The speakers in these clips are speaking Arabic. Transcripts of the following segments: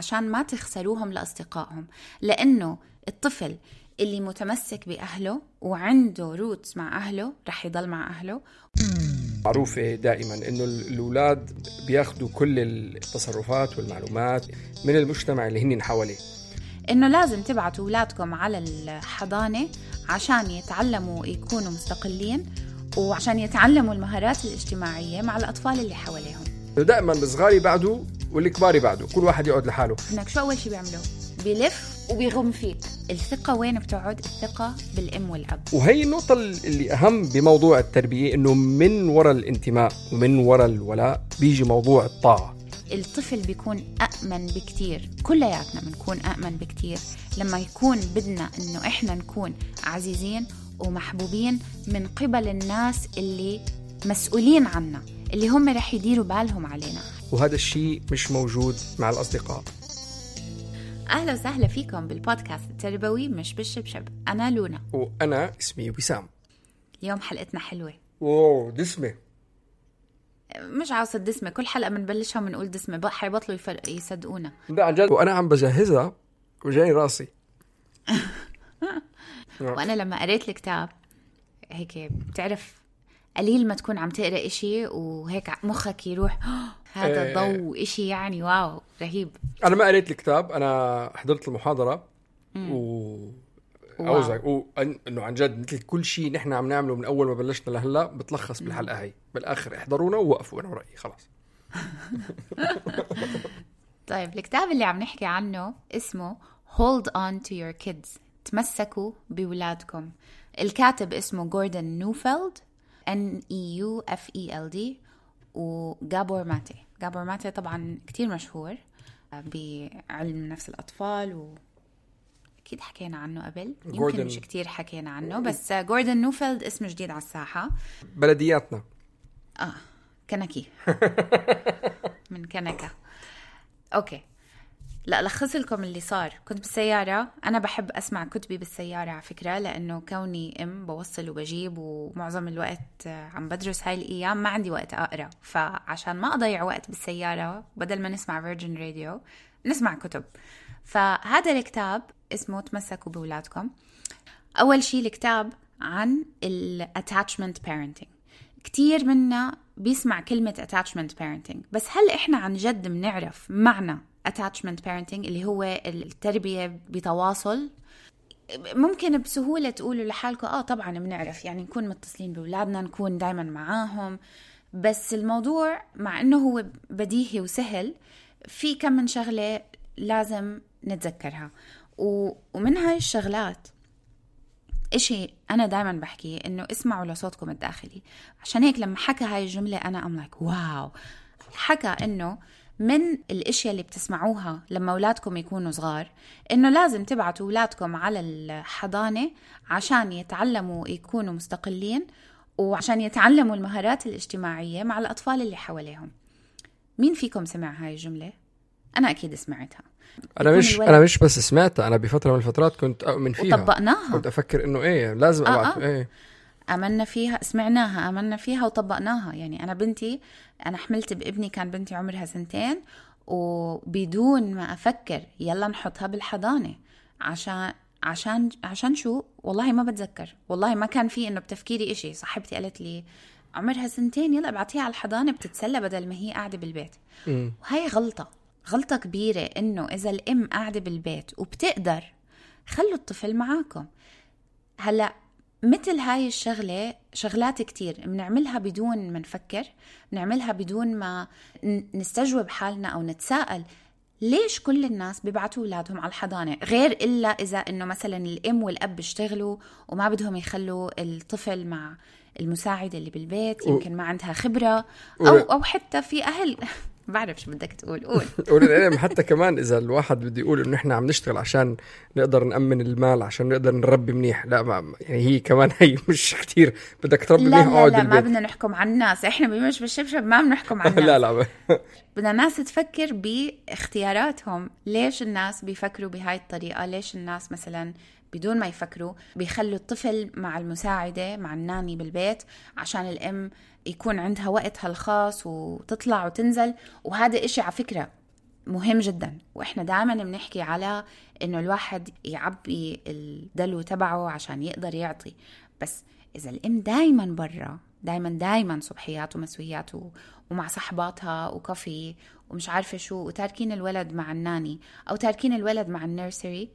عشان ما تخسروهم لأصدقائهم لأنه الطفل اللي متمسك بأهله وعنده روتس مع أهله رح يضل مع أهله. معروفة دائما إنه الأولاد بياخذوا كل التصرفات والمعلومات من المجتمع اللي هن حواليه. إنه لازم تبعتوا أولادكم على الحضانة عشان يتعلموا يكونوا مستقلين وعشان يتعلموا المهارات الاجتماعية مع الأطفال اللي حواليهم. دائما الصغار يبعدوا والكبار يبعدوا كل واحد يقعد لحاله. هناك شو أول شي بيعملوه؟ بيلف وبيغم فيك. الثقة وين بتقعد؟ الثقة بالأم والأب. وهي النقطة اللي أهم بموضوع التربية إنه من وراء الانتماء ومن وراء الولاء بيجي موضوع الطاعة. الطفل بيكون أأمن بكتير. كلياتنا بنكون أأمن بكتير. لما يكون بدنا إنه إحنا نكون عزيزين ومحبوبين من قبل الناس اللي مسؤولين عنا اللي هم رح يديروا بالهم علينا. وهذا الشيء مش موجود مع الأصدقاء. أهلا وسهلا فيكم بالبودكاست التربوي مش بالشبشب. أنا لونا. وأنا اسمي وسام. اليوم حلقتنا حلوة. واو دسمة. مش عاوزة دسمة كل حلقة بنبلشها بنقول دسمة بقى حيبطلوا يفرق يصدقونا. لا عن جد. وأنا عم بجهزها وجاي راسي. وأنا لما قريت الكتاب هيك بتعرف قليل ما تكون عم تقرأ إشي وهيك مخك يروح هذا إيه. ضوء إشي يعني واو رهيب. أنا ما قريت الكتاب أنا حضرت المحاضرة و واو. أوزع وأن- إنه عن جد مثل كل شيء نحن عم نعمله من أول ما بلشنا لهلأ بتلخص بالحلقة هي. بالآخر احضرونا ووقفوا أنا ورأيي خلاص. طيب الكتاب اللي عم نحكي عنه اسمه Hold on to your kids تمسكوا بولادكم. الكاتب اسمه جوردن نيوفيلد N E U F E L D وجابور ماتي. جابور ماتي طبعا كتير مشهور بعلم نفس الأطفال و أكيد حكينا عنه قبل. يمكن جوردن- مش كتير حكينا عنه بس جوردن نيوفيلد اسم جديد على الساحة. بلدياتنا. آه كندي. من كندا. okay. لألخص لكم اللي صار. كنت بالسيارة. أنا بحب أسمع كتبي بالسيارة على فكرة لأنه كوني أم بوصل وبجيب ومعظم الوقت عم بدرس هاي الأيام ما عندي وقت أقرأ. فعشان ما أضيع وقت بالسيارة بدل ما نسمع فيرجن راديو نسمع كتب. فهذا الكتاب اسمه تمسكوا بولادكم. أول شيء الكتاب عن ال attachment parenting. كتير منا بيسمع كلمة attachment parenting. بس هل إحنا عن جد بنعرف معنى attachment parenting اللي هو التربية بتواصل. ممكن بسهولة تقولوا لحالكم آه طبعا بنعرف يعني نكون متصلين بأولادنا نكون دايما معاهم. بس الموضوع مع إنه هو بديهي وسهل في كم من شغلة لازم نتذكرها. ومن هاي الشغلات إشي أنا دايما بحكيه إنه اسمعوا لصوتكم الداخلي. عشان هيك لما حكى هاي الجملة أنا أم لايك واو. حكى إنه من الأشياء اللي بتسمعوها لما أولادكم يكونوا صغار إنه لازم تبعتوا أولادكم على الحضانة عشان يتعلموا يكونوا مستقلين وعشان يتعلموا المهارات الاجتماعية مع الأطفال اللي حواليهم. مين فيكم سمع هاي الجملة؟ أنا أكيد سمعتها. أنا مش أنا مش بس سمعتها أنا بفترة من الفترات كنت أؤمن فيها. وطبقناها. كنت أفكر إنه إيه لازم آه، ابعت آه. إيه. آمنا فيها سمعناها آمنا فيها وطبقناها. يعني أنا بنتي أنا حملت بابني كان بنتي عمرها سنتين وبدون ما أفكر يلا نحطها بالحضانة. عشان عشان عشان شو؟ والله ما بتذكر. والله ما كان في إنه بتفكيري إشي. صاحبتي قالت لي عمرها سنتين يلا ابعتيها على الحضانة بتتسلى بدل ما هي قاعدة بالبيت. وهي غلطة غلطة كبيرة إنه إذا الأم قاعدة بالبيت وبتقدر خلوا الطفل معاكم. هلأ مثل هاي الشغلة شغلات كتير بنعملها بدون ما نفكر بنعملها بدون ما نستجوب حالنا أو نتساءل ليش كل الناس بيبعتوا أولادهم على الحضانة؟ غير إلا إذا إنه مثلا الأم والأب بيشتغلوا وما بدهم يخلوا الطفل مع المساعدة اللي بالبيت يمكن ما عندها خبرة أو, و- أو حتى في أهل بعرف شو بدك تقول قول. وللعلم حتى كمان إذا الواحد بده يقول إنه إحنا عم نشتغل عشان نقدر نأمن المال عشان نقدر نربي منيح. لا ما يعني هي كمان هي مش كتير. بدك تربي لا منيح لا اقعد لا ما بالبيت. بدنا نحكم على الناس. إحنا بمش بالشبشب ما بنحكم على الناس. لا لا. بدنا الناس تفكر باختياراتهم. ليش الناس بيفكروا بهاي الطريقة؟ ليش الناس مثلا بدون ما يفكروا بيخلوا الطفل مع المساعدة مع الناني بالبيت عشان الأم يكون عندها وقتها الخاص وتطلع وتنزل. وهذا إشي على فكرة مهم جدا. وإحنا دائما بنحكي على إنه الواحد يعبي الدلو تبعه عشان يقدر يعطي. بس إذا الأم دائما برا دائما دائما صبحيات ومسويات ومع صحباتها وكافي ومش عارفة شو وتاركين الولد مع الناني أو تاركين الولد مع النيرسري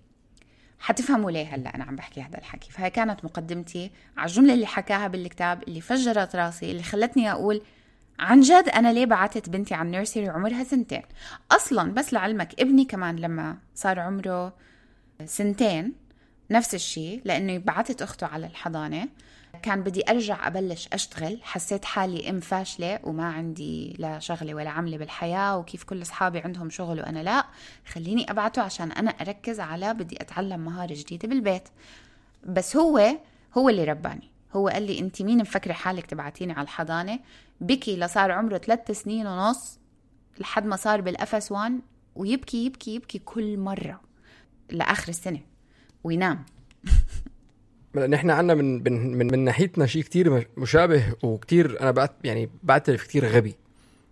حتفهموا ليه هلا أنا عم بحكي هذا الحكي. فهي كانت مقدمتي على الجملة اللي حكاها بالكتاب اللي فجرت راسي اللي خلتني أقول عن جد أنا ليه بعتت بنتي على النيرسري وعمرها سنتين؟ أصلا بس لعلمك ابني كمان لما صار عمره سنتين نفس الشيء لأنه بعتت أخته على الحضانة. كان بدي أرجع أبلش أشتغل. حسيت حالي إم فاشلة وما عندي لا شغلة ولا عملة بالحياة وكيف كل أصحابي عندهم شغل وأنا لا. خليني أبعته عشان أنا أركز على بدي أتعلم مهارة جديدة بالبيت. بس هو هو اللي رباني. هو قال لي انت مين مفكرة حالك تبعتيني على الحضانة؟ بكي لصار عمره ثلاث سنين ونص لحد ما صار بالقفص 1 ويبكي يبكي يبكي كل مرة لآخر السنة وينام. إحنا عندنا من من من, من ناحيتنا شيء كتير مشابه وكتير أنا بعت يعني بعترف كتير غبي.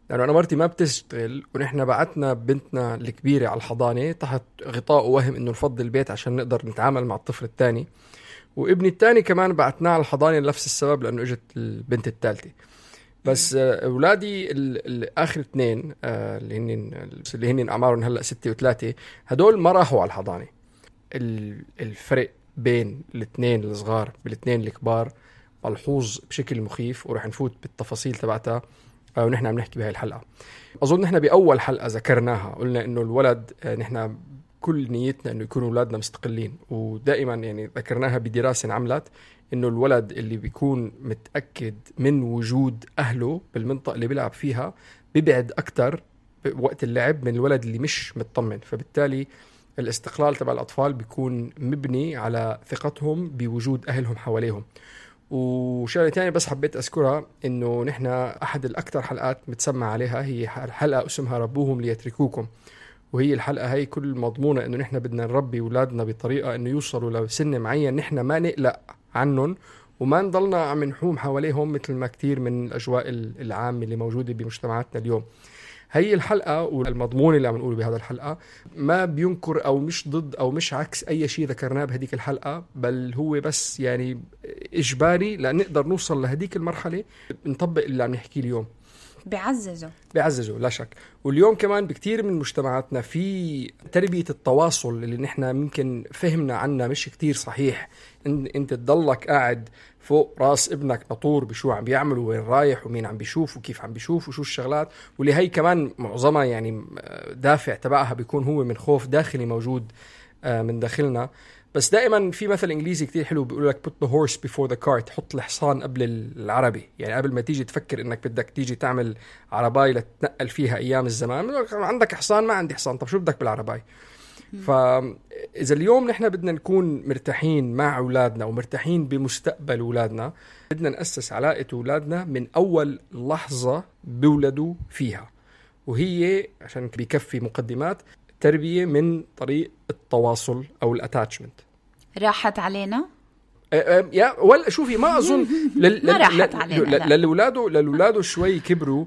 لأنه أنا مرتي ما بتشتغل ونحن بعتنا بنتنا الكبيرة على الحضانة تحت غطاء وهم إنه نفضي البيت عشان نقدر نتعامل مع الطفل الثاني وابني الثاني كمان بعتناه على الحضانة لنفس السبب لأنه إجت البنت الثالثه بس آه، أولادي الآخر اثنين آه، اللي هن اللي هن أعمارهم هلأ ستة وثلاثة هدول ما راحوا على الحضانة. ال- الفرق بين الاثنين الصغار بالاثنين الكبار ملحوظ بشكل مخيف ورح نفوت بالتفاصيل تبعتها آه، ونحن عم نحكي بهاي الحلقة. أظن نحن بأول حلقة ذكرناها قلنا إنه الولد آه، نحن كل نيتنا إنه يكونوا أولادنا مستقلين ودائما يعني ذكرناها بدراسة انعملت إنه الولد اللي بيكون متأكد من وجود أهله بالمنطقة اللي بيلعب فيها بيبعد أكثر وقت اللعب من الولد اللي مش مطمن فبالتالي الاستقلال تبع الأطفال بيكون مبني على ثقتهم بوجود أهلهم حواليهم. وشغلة ثانية بس حبيت أذكرها إنه نحن أحد الأكثر حلقات متسمع عليها هي حلقة اسمها ربوهم ليتركوكم. وهي الحلقة هي كل مضمونة إنه نحن بدنا نربي أولادنا بطريقة إنه يوصلوا لسن معين نحن ما نقلق عنهم وما نضلنا عم نحوم حواليهم مثل ما كثير من الأجواء العامة اللي موجودة بمجتمعاتنا اليوم. هي الحلقة والمضمون اللي عم نقوله بهذا الحلقة ما بينكر أو مش ضد أو مش عكس أي شيء ذكرناه بهديك الحلقة بل هو بس يعني إجباري لنقدر نوصل لهديك المرحلة نطبق اللي عم نحكيه اليوم. بعززه. بيعززوا لا شك. واليوم كمان بكتير من مجتمعاتنا في تربية التواصل اللي نحن ممكن فهمنا عنها مش كتير صحيح. إن انت تضلك قاعد فوق راس ابنك نطور بشو عم بيعمل وين رايح ومين عم بيشوف وكيف عم بيشوف وشو الشغلات. واللي هي كمان معظمها يعني دافع تبعها بيكون هو من خوف داخلي موجود من داخلنا. بس دائما في مثل إنجليزي كتير حلو بيقول لك put the horse before the cart حط الحصان قبل العربي. يعني قبل ما تيجي تفكر إنك بدك تيجي تعمل عرباي لتنقل فيها أيام الزمان. عندك حصان ما عندي حصان طب شو بدك بالعرباي؟ فاذا اليوم نحن بدنا نكون مرتاحين مع أولادنا ومرتاحين بمستقبل أولادنا بدنا نأسس علاقة أولادنا من أول لحظة بيولدوا فيها. وهي عشان بكفي مقدمات تربية من طريق التواصل أو الأتاتشمنت. راحت علينا؟ يا ولا شوفي ما أظن لل... ما راحت علينا للاولاد للاولاد شوي كبروا.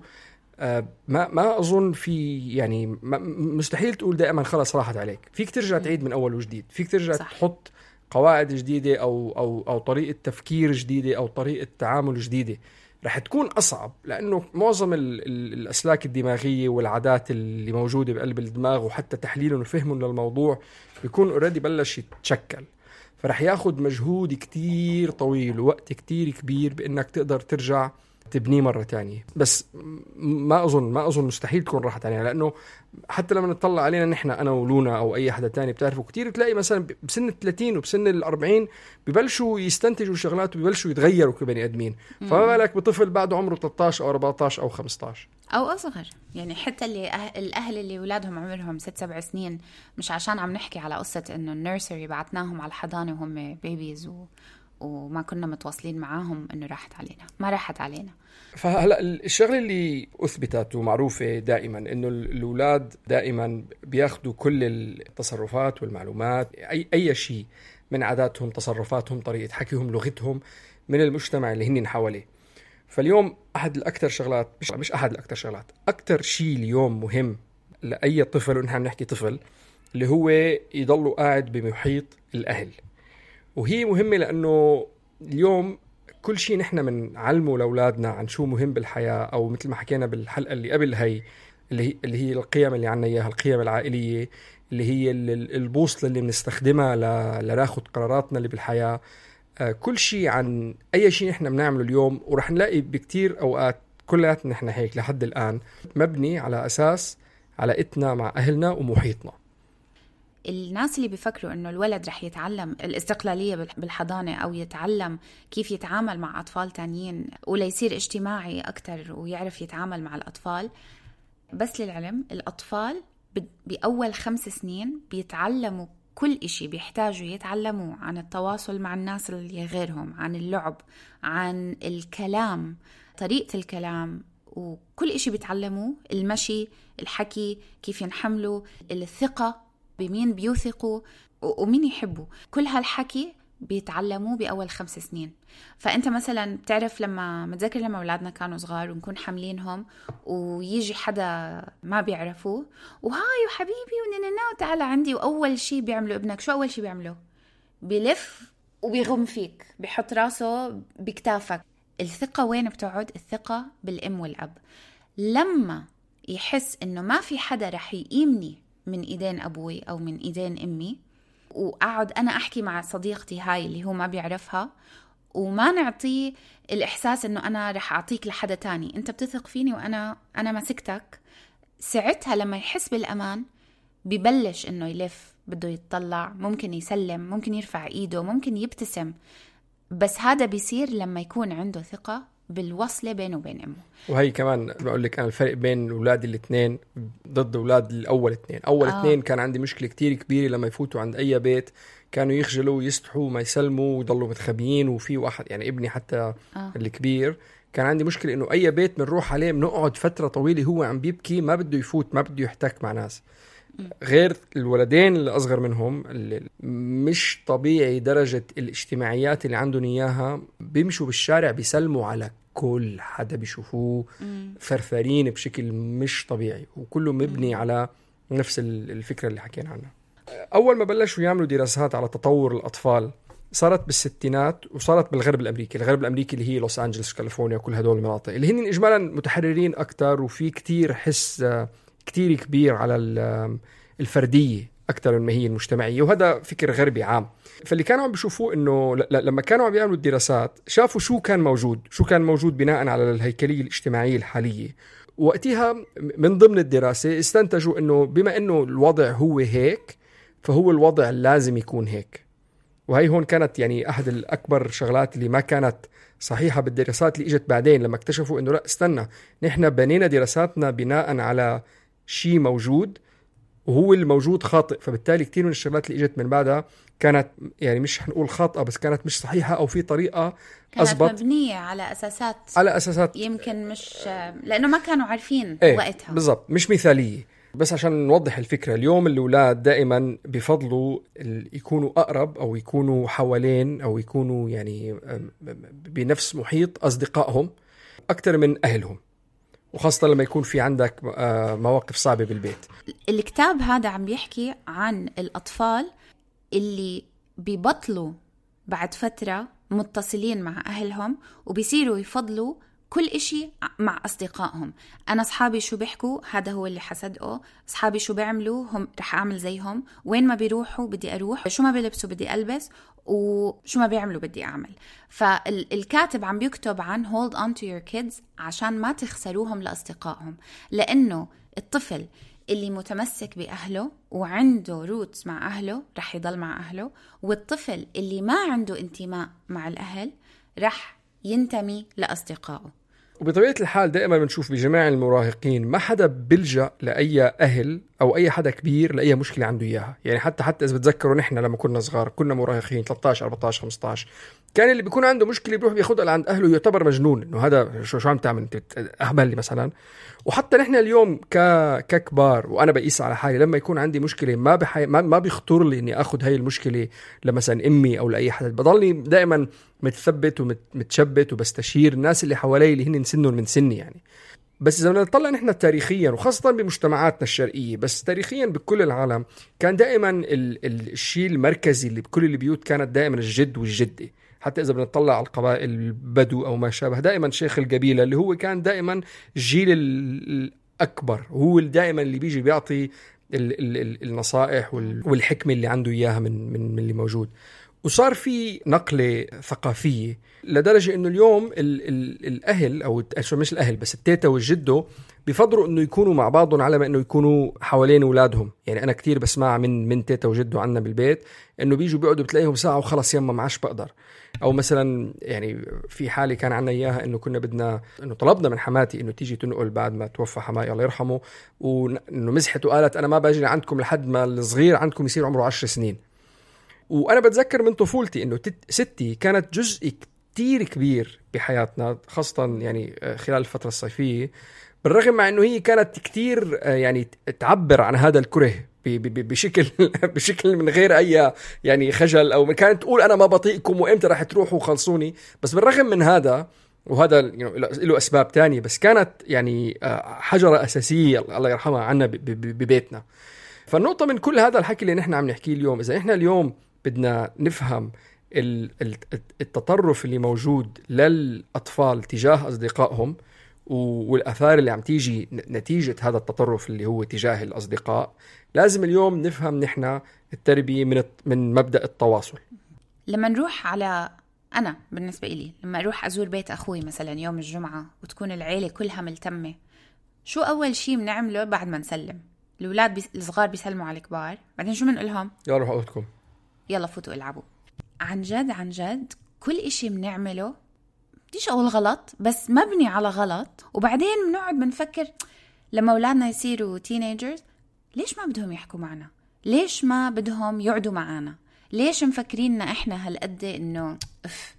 ما ما أظن في يعني مستحيل تقول دائما خلص راحت عليك. فيك ترجع تعيد من أول وجديد. فيك ترجع صح. تحط قواعد جديدة أو أو أو طريقة تفكير جديدة أو طريقة تعامل جديدة. رح تكون أصعب لأنه معظم ال ال الأسلاك الدماغية والعادات اللي موجودة بقلب الدماغ وحتى تحليلهم وفهمهم للموضوع بيكون اوريدي بلش يتشكل. فرح ياخذ مجهود كتير طويل ووقت كتير كبير بإنك تقدر ترجع تبنيه مرة تانية. بس ما أظن ما أظن مستحيل تكون راحت علينا لأنه حتى لما نطلع علينا نحن أنا ولونا أو أي حدا تاني بتعرفوا كتير بتلاقي مثلا بسن ال 30 وبسن ال 40 ببلشوا يستنتجوا شغلات وببلشوا يتغيروا كبني آدمين. فما بالك بطفل بعده عمره 13 أو 14 أو 15 أو أصغر. يعني حتى اللي أه... الأهل اللي اولادهم عمرهم ست سبع سنين مش عشان عم نحكي على قصة إنه النيرسري بعتناهم على الحضانة وهم بيبيز و... وما كنا متواصلين معاهم إنه راحت علينا. ما راحت علينا. فهلأ الشغلة اللي أثبتت ومعروفة دائما إنه الأولاد دائما بياخذوا كل التصرفات والمعلومات اي أي شيء من عاداتهم تصرفاتهم طريقة حكيهم لغتهم من المجتمع اللي هن حواليه. فاليوم أحد الأكثر شغلات مش مش أحد الأكثر شغلات أكثر شيء اليوم مهم لأي طفل ونحن نحكي طفل اللي هو يضله قاعد بمحيط الأهل. وهي مهمة لأنه اليوم كل شيء نحن بنعلمه لأولادنا عن شو مهم بالحياة أو مثل ما حكينا بالحلقة اللي قبل هي اللي هي اللي هي القيم اللي عنا إياها القيم العائلية اللي هي البوصلة اللي بنستخدمها لناخذ قراراتنا اللي بالحياة. آه، كل شيء عن أي شيء نحن بنعمله اليوم ورح نلاقي بكتير أوقات كلياتنا نحن هيك لحد الآن مبني على أساس علاقتنا مع أهلنا ومحيطنا. الناس اللي بيفكروا إنه الولد رح يتعلم الاستقلالية بالحضانة أو يتعلم كيف يتعامل مع أطفال تانيين وليصير اجتماعي أكثر ويعرف يتعامل مع الأطفال بس للعلم الأطفال بأول خمس سنين بيتعلموا كل إشي بيحتاجوا يتعلموه عن التواصل مع الناس اللي غيرهم عن اللعب عن الكلام طريقة الكلام وكل إشي بيتعلموه المشي الحكي كيف ينحملوا الثقة. بمين بيوثقوا ومين يحبوا. كل هالحكي بيتعلموه بأول خمس سنين. فأنت مثلا بتعرف لما متذكر لما أولادنا كانوا صغار ونكون حاملينهم ويجي حدا ما بيعرفوه وهاي وحبيبي ونننا وتعالى عندي وأول شي بيعمله ابنك شو أول شي بيعمله بيلف وبيغم فيك بيحط راسه بكتافك. الثقة وين بتقعد؟ الثقة بالأم والأب. لما يحس إنه ما في حدا رح يقيمني من إيدين أبوي أو من إيدين أمي. وأقعد أنا أحكي مع صديقتي هاي اللي هو ما بيعرفها. وما نعطيه الإحساس إنه أنا رح أعطيك لحدا تاني. أنت بتثق فيني وأنا أنا مسكتك. ساعتها لما يحس بالأمان ببلش إنه يلف بده يتطلع ممكن يسلم ممكن يرفع إيده ممكن يبتسم. بس هذا بيصير لما يكون عنده ثقة. بالوصلة بينه وبين أمه وهي كمان بقول لك أنا الفرق بين اولادي الاثنين ضد أولاد الأول اثنين أول آه. اثنين كان عندي مشكلة كتير كبيرة لما يفوتوا عند أي بيت كانوا يخجلوا ويستحوا ما يسلموا ويضلوا متخبيين وفي واحد يعني ابني حتى آه. الكبير كان عندي مشكلة إنه أي بيت بنروح عليه بنقعد فترة طويلة هو عم بيبكي ما بده يفوت ما بده يحتك مع ناس غير الولدين اللي أصغر منهم اللي مش طبيعي درجة الاجتماعيات اللي عندهم إياها. بيمشوا بالشارع بيسلموا على كل حدا بيشوفوه. فرفرين بشكل مش طبيعي وكله مبني على نفس الفكرة اللي حكينا عنها. أول ما بلشوا يعملوا دراسات على تطور الأطفال صارت بالستينات وصارت بالغرب الأمريكي، الغرب الأمريكي اللي هي لوس أنجلوس كاليفورنيا وكل هدول المناطق. اللي هن اجمالا متحررين أكثر وفي كتير حس كتير كبير على الفردية أكثر من ما هي المجتمعية وهذا فكر غربي عام. فاللي كانوا عم بيشوفوه إنه لما كانوا عم يعملوا الدراسات شافوا شو كان موجود شو كان موجود بناء على الهيكلية الاجتماعية الحالية. وقتها من ضمن الدراسة استنتجوا إنه بما إنه الوضع هو هيك فهو الوضع لازم يكون هيك. وهي هون كانت يعني أحد الأكبر شغلات اللي ما كانت صحيحة بالدراسات اللي إجت بعدين لما اكتشفوا إنه لا استنى نحن بنينا دراساتنا بناء على شيء موجود وهو الموجود خاطئ. فبالتالي كثير من الشغلات اللي إجت من بعدها كانت يعني مش حنقول خاطئة بس كانت مش صحيحة أو في طريقة كانت أزبط مبنية على أساسات. على أساسات. يمكن مش لأنه ما كانوا عارفين إيه وقتها. بالضبط. مش مثالية. بس عشان نوضح الفكرة اليوم الأولاد دائما بفضلوا يكونوا أقرب أو يكونوا حوالين أو يكونوا يعني بنفس محيط أصدقائهم أكثر من أهلهم. وخاصة لما يكون في عندك آه، مواقف صعبة بالبيت. الكتاب هذا عم بيحكي عن الأطفال اللي بيبطلوا بعد فترة متصلين مع أهلهم وبيصيروا يفضلوا كل إشي مع أصدقائهم. أنا أصحابي شو بيحكوا؟ هذا هو اللي حصدقه أصحابي شو بيعملوا؟ هم رح أعمل زيهم. وين ما بيروحوا بدي أروح. شو ما بيلبسوا بدي ألبس. وشو ما بيعملوا بدي أعمل. فالكاتب عم بيكتب عن hold on to your kids عشان ما تخسروهم لأصدقائهم. لأنه الطفل اللي متمسك بأهله وعنده روتس مع أهله رح يضل مع أهله. والطفل اللي ما عنده انتماء مع الأهل رح ينتمي لأصدقائه. وبطبيعة الحال دائما بنشوف بجميع المراهقين ما حدا بيلجأ لأي أهل أو أي حدا كبير لأي مشكلة عنده إياها. يعني حتى حتى إذا بتذكروا نحن لما كنا صغار كنا مراهقين 13 14 15 كان اللي بيكون عنده مشكلة بيروح بياخذها لعند أهله يعتبر مجنون إنه هذا شو شو عم تعمل أنت؟ أهبل مثلا. وحتى نحن اليوم ك... ككبار وأنا بقيس على حالي لما يكون عندي مشكلة ما بحي... ما, ما بيخطر لي إني آخذ هاي المشكلة لمثلا أمي أو لأي حدا. بضلني دائما متثبت ومتشبت وبستشير الناس اللي حوالي اللي هن سنهم من سني يعني. بس إذا بدنا نطلع نحن تاريخيا وخاصة بمجتمعاتنا الشرقية بس تاريخيا بكل العالم كان دائما ال... ال... الشيء المركزي اللي بكل البيوت كانت دائما الجد والجدة. حتى إذا بنطلع على القبائل البدو أو ما شابه دائما شيخ القبيلة اللي هو كان دائما الجيل الأكبر هو دائما اللي بيجي بيعطي ال ال النصائح والحكمة اللي عنده إياها من من, اللي موجود. وصار في نقلة ثقافية لدرجة إنه اليوم ال ال الأهل أو مش الأهل بس التيتا والجدو بفضلوا إنه يكونوا مع بعضهم على ما إنه يكونوا حوالين أولادهم. يعني أنا كثير بسمع من من تيتا وجدو عنا بالبيت إنه بيجوا بيقعدوا بتلاقيهم ساعة وخلص يما ما عادش بقدر. أو مثلا يعني في حاله كان عنا إياها إنه كنا بدنا إنه طلبنا من حماتي إنه تيجي تنقل بعد ما توفى حماي الله يرحمه وإنه مزحت وقالت أنا ما باجي عندكم لحد ما الصغير عندكم يصير عمره 10 سنين. وأنا بتذكر من طفولتي إنه ستي كانت جزء كتير كبير بحياتنا خاصة يعني آه، خلال الفترة الصيفية بالرغم مع إنه هي كانت كتير آه، يعني تعبر عن هذا الكره. بشكل بشكل من غير أي يعني خجل أو كانت تقول أنا ما بطيقكم وإمتى راح تروحوا وخلصوني. بس بالرغم من هذا وهذا له أسباب تانية بس كانت يعني آه، حجرة أساسية الله يرحمها عنا ببيتنا. فالنقطة من كل هذا الحكي اللي نحن عم نحكيه اليوم إذا إحنا اليوم بدنا نفهم التطرف اللي موجود للأطفال تجاه أصدقائهم والآثار اللي عم تيجي نتيجة هذا التطرف اللي هو تجاه الأصدقاء لازم اليوم نفهم نحن التربية من من مبدأ التواصل. لما نروح على أنا بالنسبة لي لما أروح أزور بيت أخوي مثلا يوم الجمعة وتكون العيلة كلها ملتمة شو أول شيء بنعمله بعد ما نسلم؟ الأولاد بي... الصغار بيسلموا على الكبار بعدين شو بنقول لهم يلا روحوا اوضتكم يلا فوتوا العبوا. عن جد عن جد كل إشي بنعمله بديش أقول غلط بس مبني على غلط. وبعدين بنقعد بنفكر لما أولادنا يصيروا teenagers ليش ما بدهم يحكوا معنا؟ ليش ما بدهم يقعدوا معنا؟ ليش مفكريننا إحنا هالقد إنه أف؟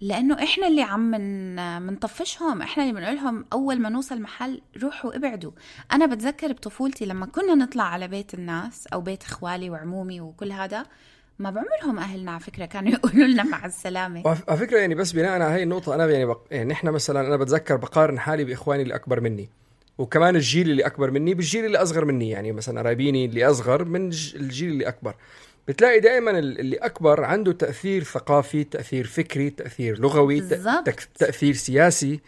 لأنه إحنا اللي عم من منطفشهم إحنا اللي بنقولهم أول ما نوصل محل روحوا ابعدوا. أنا بتذكر بطفولتي لما كنا نطلع على بيت الناس أو بيت إخوالي وعمومي وكل هذا ما بعمرهم أهلنا على فكرة كانوا يقولوا لنا مع السلامة. على فكرة يعني بس بناء على هي النقطة أنا يعني, بق... يعني نحن مثلا أنا بتذكر بقارن حالي بإخواني اللي أكبر مني وكمان الجيل اللي أكبر مني بالجيل اللي أصغر مني يعني مثلا قرايبيني اللي أصغر من الجيل اللي أكبر. بتلاقي دائما اللي أكبر عنده تأثير ثقافي تأثير فكري تأثير لغوي بالزبط. تأثير سياسي.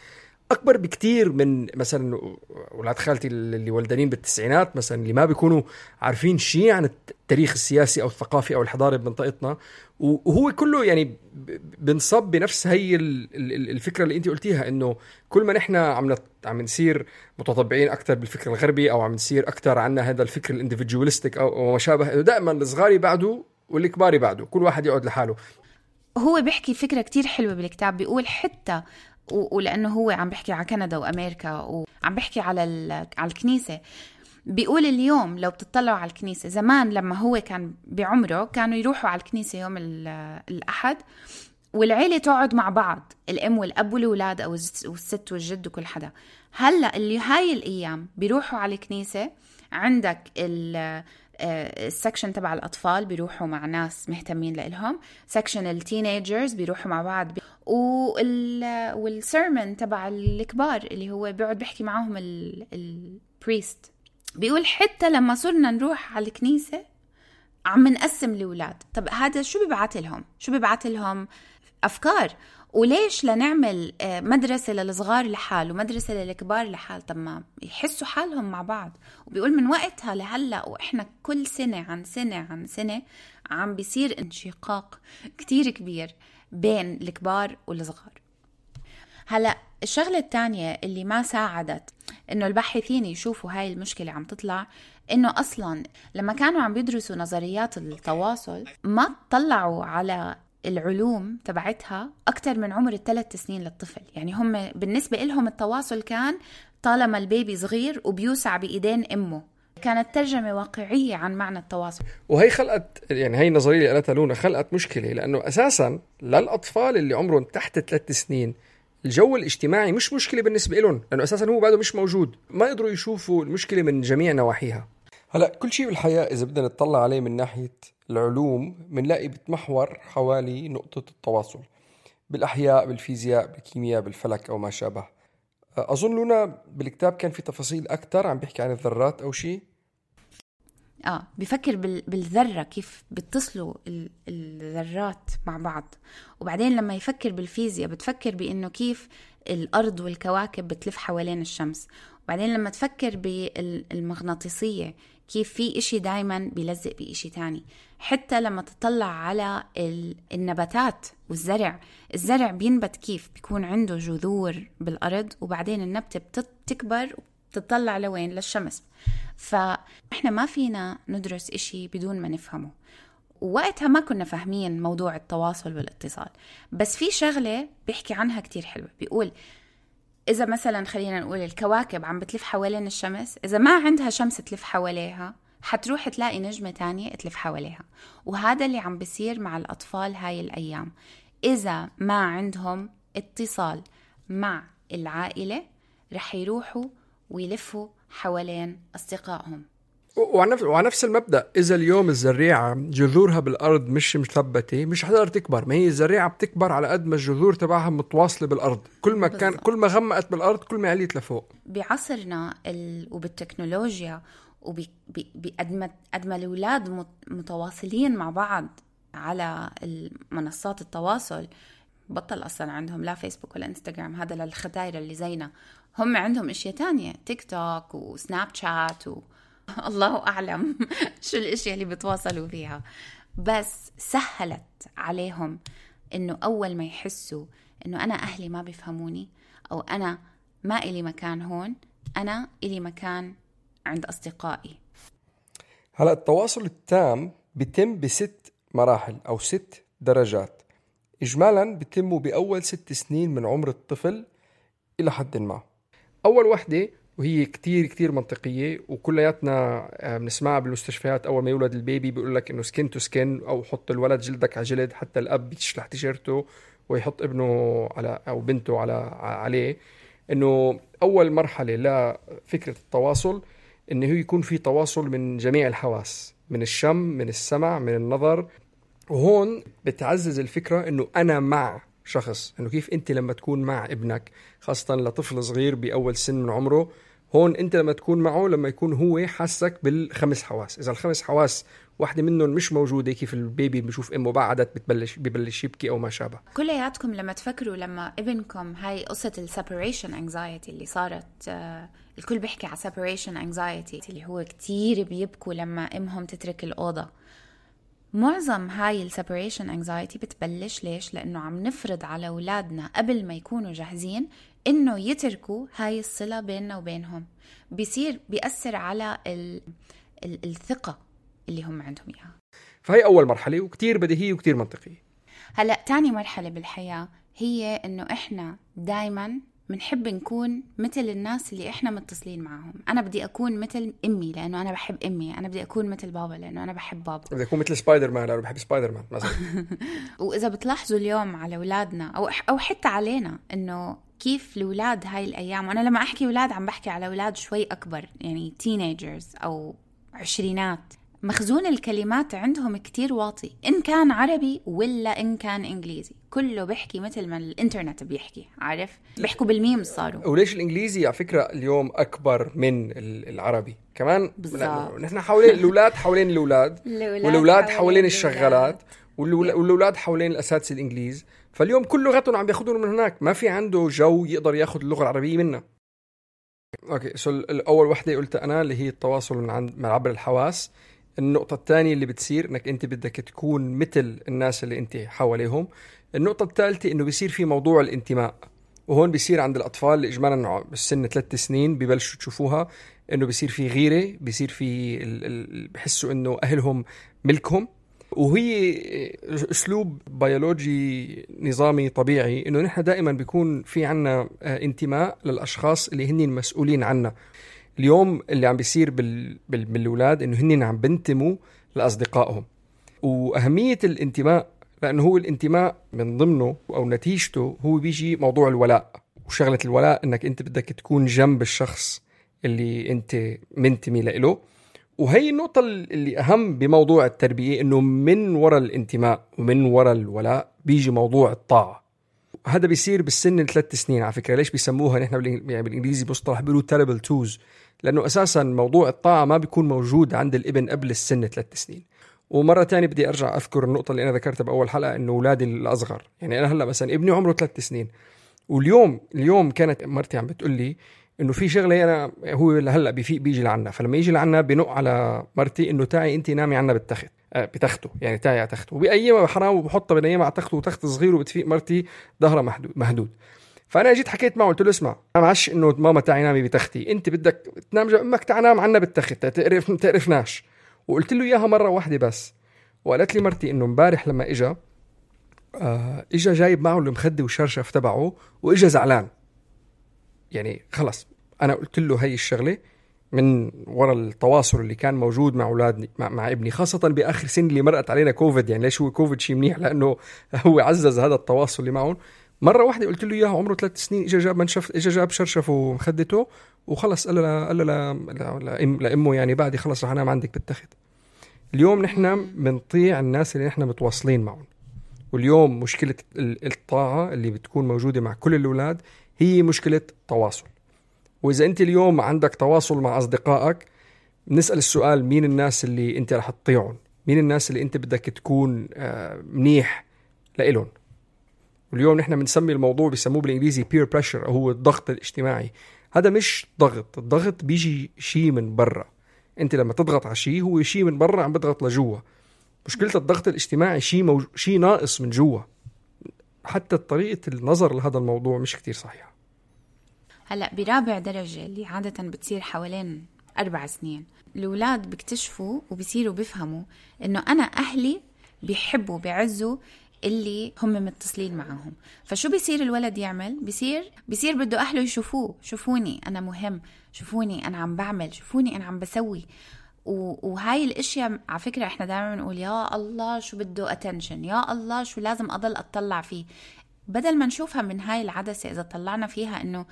أكبر بكتير من مثلا أولاد خالتي اللي ولدانين بالتسعينات مثلا اللي ما بيكونوا عارفين شيء عن التاريخ السياسي أو الثقافي أو الحضاري بمنطقتنا وهو كله يعني بنصب بنفس هي الفكرة اللي انت قلتيها إنه كل ما نحن عم عم نصير متطبعين أكثر بالفكر الغربي أو عم نصير أكثر عنا هذا الفكر الاندفجوالستيك أو ما شابه دائما الصغار يبعدوا والكبار يبعدوا كل واحد يقعد لحاله. هو بيحكي فكرة كتير حلوة بالكتاب بيقول حتى ولأنه هو عم بيحكي على كندا وأمريكا وعم بيحكي على على الكنيسة. بيقول اليوم لو بتطلعوا على الكنيسة زمان لما هو كان بعمره كانوا يروحوا على الكنيسة يوم الأحد والعيلة تقعد مع بعض الأم والأب والأولاد أو الست والجد وكل حدا. هلأ اللي هاي الأيام بيروحوا على الكنيسة عندك ال section تبع الأطفال بيروحوا مع ناس مهتمين لإلهم. section ال teenagers بيروحوا مع بعض. بي... وال sermon تبع الكبار اللي هو بيقعد بيحكي معاهم ال priest بيقول حتى لما صرنا نروح على الكنيسة عم نقسم الأولاد. طب هذا شو بيبعت لهم؟ شو بيبعت لهم؟ أفكار. وليش لنعمل آه، مدرسة للصغار لحال ومدرسة للكبار لحال؟ طب ما يحسوا حالهم مع بعض. وبيقول من وقتها لهلأ وإحنا كل سنة عن سنة عن سنة عم بيصير انشقاق كتير كبير بين الكبار والصغار. هلا الشغلة الثانية اللي ما ساعدت إنه الباحثين يشوفوا هاي المشكلة عم تطلع إنه أصلا لما كانوا عم بيدرسوا نظريات التواصل ما طلعوا على العلوم تبعتها أكثر من عمر الثلاث سنين للطفل. يعني هم بالنسبة لهم التواصل كان طالما البيبي صغير وبيوسع بإيدين أمه. كانت ترجمة واقعية عن معنى التواصل. وهي خلقت يعني هي النظرية اللي قالتها لونا خلقت مشكلة لأنه أساسا للأطفال اللي عمرهم تحت ثلاث سنين الجو الاجتماعي مش مشكلة بالنسبة لهم لأنه أساسا هو بعده مش موجود. ما يقدروا يشوفوا المشكلة من جميع نواحيها. هلا كل شيء بالحياة إذا بدنا نطلع عليه من ناحية العلوم بنلاقي بتمحور حوالي نقطة التواصل بالأحياء بالفيزياء بالكيمياء بالفلك أو ما شابه. أظن لونا بالكتاب كان في تفاصيل أكثر عم بيحكي عن الذرات أو شيء؟ آه بفكر بالذرة كيف بيتصلوا الذرات مع بعض. وبعدين لما يفكر بالفيزياء بتفكر بإنه كيف الأرض والكواكب بتلف حوالين الشمس. وبعدين لما تفكر بالمغناطيسيه كيف في إشي دايما بيلزق بإشي تاني. حتى لما تطلع على النباتات والزرع الزرع بينبت كيف؟ بيكون عنده جذور بالأرض وبعدين النبتة بتكبر وبتطلع لوين؟ للشمس. فإحنا ما فينا ندرس إشي بدون ما نفهمه. ووقتها ما كنا فاهمين موضوع التواصل والاتصال. بس في شغلة بيحكي عنها كتير حلوة. بيقول إذا مثلا خلينا نقول الكواكب عم بتلف حوالين الشمس إذا ما عندها شمس تلف حواليها حتروح تلاقي نجمة تانية تلف حواليها. وهذا اللي عم بصير مع الأطفال هاي الأيام. إذا ما عندهم اتصال مع العائلة رح يروحوا ويلفوا حوالين أصدقائهم. وعلى نفس وعلى نفس المبدأ إذا اليوم الزريعة جذورها بالأرض مش مثبتة مش حتقدر تكبر ما هي الزريعة بتكبر على قد ما الجذور تبعها متواصلة بالأرض. كل ما كان كل ما غمقت بالأرض كل ما عليت لفوق. بعصرنا ال... وبالتكنولوجيا وبقد ما قد ما الأولاد متواصلين مع بعض على منصات التواصل بطل أصلا عندهم لا فيسبوك ولا إنستغرام هذا للختاير اللي زينا. هم عندهم أشياء تانية تيك توك وسناب شات و... الله أعلم شو الأشياء اللي بتواصلوا فيها. بس سهلت عليهم إنه أول ما يحسوا إنه أنا أهلي ما بيفهموني أو أنا ما إلي مكان هون أنا إلي مكان عند أصدقائي. هلا التواصل التام بيتم بست مراحل أو ست درجات. إجمالا بيتموا بأول ست سنين من عمر الطفل إلى حد ما. أول وحدة وهي كتير كتير منطقية وكلياتنا آه، بنسمعها بالمستشفيات أول ما يولد ال baby بيقول لك إنه skin to skin أو حط الولد جلدك على جلد حتى الأب بيشلح تيشيرته ويحط ابنه على أو بنته على عليه. إنه أول مرحلة لفكرة التواصل هو يكون في تواصل من جميع الحواس من الشم من السمع من النظر. وهون بتعزز الفكرة إنه أنا مع شخص إنه كيف أنت لما تكون مع ابنك خاصة لطفل صغير بأول سن من عمره هون انت لما تكون معه لما يكون هو حاسك بالخمس حواس. إذا الخمس حواس واحدة منهم مش موجودة كيف ال baby بشوف امه بعدت بتبلش ببلش يبكي أو ما شابه. كلياتكم لما تفكروا لما ابنكم هاي قصة ال separation anxiety اللي صارت آه الكل بيحكي على separation anxiety اللي هو كتير بيبكوا لما أمهم تترك الأوضة. معظم هاي ال separation anxiety بتبلش ليش؟ لأنه عم نفرض على أولادنا قبل ما يكونوا جاهزين إنه يتركوا هاي الصلة بيننا وبينهم. بيصير بيأثر على ال... ال... الثقة اللي هم عندهم إياها. فهي أول مرحلة وكتير بديهية وكتير منطقية. هلأ تاني مرحلة بالحياة هي إنه إحنا دايما بنحب نكون مثل الناس اللي إحنا متصلين معهم أنا بدي أكون مثل أمي لأنه أنا بحب أمي. أنا بدي أكون مثل بابا لأنه أنا بحب بابا. بدي أكون مثل سبايدر مان لأنه بحب سبايدر مان مثلا وإذا بتلاحظوا اليوم على أولادنا أو أو حتى علينا إنه كيف الاولاد هاي الأيام؟ وأنا لما أحكي أولاد عم بحكي على أولاد شوي أكبر يعني teenagers أو عشرينات. مخزون الكلمات عندهم كتير واطي إن كان عربي ولا إن كان إنجليزي. كله بيحكي مثل ما الإنترنت بيحكي عارف؟ بيحكوا بالميم صاروا. وليش الإنجليزي على فكرة اليوم أكبر من العربي؟ كمان نحن حوالين الأولاد حوالين الأولاد والأولاد حوالين الشغالات والأولاد حوالين الأساتذة الإنجليز. فاليوم كل لغتهم عم بياخذون من هناك. ما في عنده جو يقدر ياخذ اللغة العربية منا. okay so الأول وحدة قلتها أنا اللي هي التواصل من عند من عبر الحواس. النقطة الثانية اللي بتصير إنك أنت بدك تكون مثل الناس اللي أنت حواليهم. النقطة الثالثة إنه بيصير في موضوع الانتماء. وهون بيصير عند الأطفال اللي اجمالا بالسن ثلاث سنين ببلشوا تشوفوها إنه بيصير في غيرة بيصير في ال... ال... بحسوا إنه أهلهم ملكهم. وهي اسلوب بيولوجي نظامي طبيعي إنه نحن دائما بيكون في عنا آه، انتماء للأشخاص اللي هن المسؤولين عنا. اليوم اللي عم بيصير بال... بال... بالأولاد إنه هن عم بنتموا لأصدقائهم. وأهمية الانتماء لأنه هو الانتماء من ضمنه أو نتيجته هو بيجي موضوع الولاء. وشغلة الولاء إنك أنت بدك تكون جنب الشخص اللي أنت منتمي له وهي النقطة اللي أهم بموضوع التربية إنه من وراء الانتماء ومن وراء الولاء بيجي موضوع الطاعة. هذا بيصير بالسن الثلاث سنين على فكرة. ليش بيسموها؟ نحن يعني بالإنجليزي مصطلح بيقولوا terrible توز لأنه أساسا موضوع الطاعة ما بيكون موجود عند الابن قبل السن ثلاث سنين. ومرة تانية بدي أرجع أذكر النقطة اللي أنا ذكرتها بأول حلقة إنه أولادي الأصغر. يعني أنا هلأ مثلا ابني عمره ثلاث سنين. واليوم اليوم كانت مرتي عم بتقول لي إنه في شغلة أنا هو هلا بيفيق بيجي لعنا. فلما يجي لعنا بنق على مرتي إنه تعي انت نامي عنا بالتخت. آه، بتخته. يعني تعي على تخته. وبأيامها حرام وبحطها بنيمها على تخته وتخت صغير وبتفيق مرتي ظهرها محدود مهدود. فأنا جيت حكيت معه قلت له اسمع أنا معش إنه ماما تعي نامي بتختي. انت بدك تنام جنب أمك تعي نام عنا بالتخت. تقرف تقرفناش وقلت له إياها مرة واحدة بس. وقالت لي مرتي إنه امبارح لما اجى آه اجى جايب معه المخدة والشرشف تبعه واجى زعلان. يعني خلص أنا قلت له هي الشغلة من وراء التواصل اللي كان موجود مع اولادي مع, مع ابني خاصة بآخر سنه اللي مرقت علينا كوفيد. يعني ليش هو كوفيد شيء منيح؟ لأنه هو عزز هذا التواصل اللي معهم. مرة واحدة قلت له إياها عمره ثلاث سنين اجى جاب منشف اجى جاب شرشف ومخدته وخلص قال له قال له لأمه يعني بعدي خلص رح أنام عندك بالتخت. اليوم نحن بنطيع الناس اللي نحن متواصلين معهم. واليوم مشكلة الطاعة اللي بتكون موجودة مع كل الأولاد هي مشكلة تواصل. وإذا أنت اليوم عندك تواصل مع أصدقائك بنسال السؤال مين الناس اللي أنت رح تطيعهم؟ مين الناس اللي أنت بدك تكون آه، منيح لإلهم؟ واليوم نحن بنسمي الموضوع بيسموه بالإنجليزي peer pressure هو الضغط الاجتماعي. هذا مش ضغط الضغط بيجي شيء من برا. أنت لما تضغط على شيء هو شيء من برا عم بضغط لجوا. مشكلة الضغط الاجتماعي شيء مو... شيء ناقص من جوا. حتى طريقة النظر لهذا الموضوع مش كتير صحيحة. هلا برابع درجة اللي عادة بتصير حوالين أربع سنين الأولاد بيكتشفوا وبصيروا بيفهموا إنه أنا أهلي بيحبوا بيعزوا اللي هم متصلين معهم فشو بيصير الولد يعمل؟ بيصير بيصير بده أهله يشوفوه شوفوني أنا مهم شوفوني أنا عم بعمل شوفوني أنا عم بسوي. وهاي الاشياء على فكرة إحنا دائما بنقول يا الله شو بده attention يا الله شو لازم أضل أطلع فيه. بدل ما نشوفها من هاي العدسة إذا طلعنا فيها إنه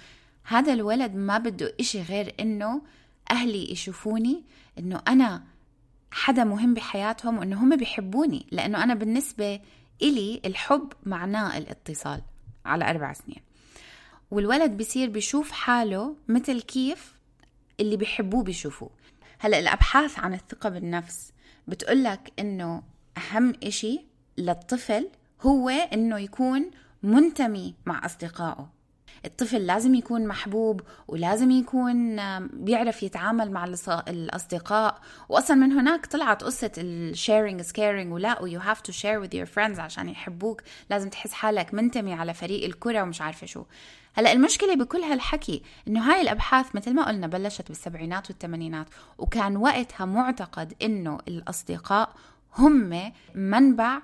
هذا الولد ما بده إشي غير إنه أهلي يشوفوني إنه أنا حدا مهم بحياتهم وإنه هم بيحبوني لأنه أنا بالنسبة إلي الحب معناه الاتصال على أربع سنين. والولد بيصير بيشوف حاله مثل كيف اللي بيحبوه بيشوفوه. هلأ الأبحاث عن الثقة بالنفس بتقولك إنه أهم إشي للطفل هو إنه يكون منتمي مع أصدقائه. الطفل لازم يكون محبوب ولازم يكون بيعرف يتعامل مع الأصدقاء. وأصلا من هناك طلعت قصة is caring ولا و you have to share with your friends عشان يحبوك. لازم تحس حالك منتمي على فريق الكرة ومش عارفة شو. هلأ المشكلة بكل هالحكي إنه هاي الأبحاث مثل ما قلنا بلشت بالسبعينات والثمانينات وكان وقتها معتقد إنه الأصدقاء هم منبع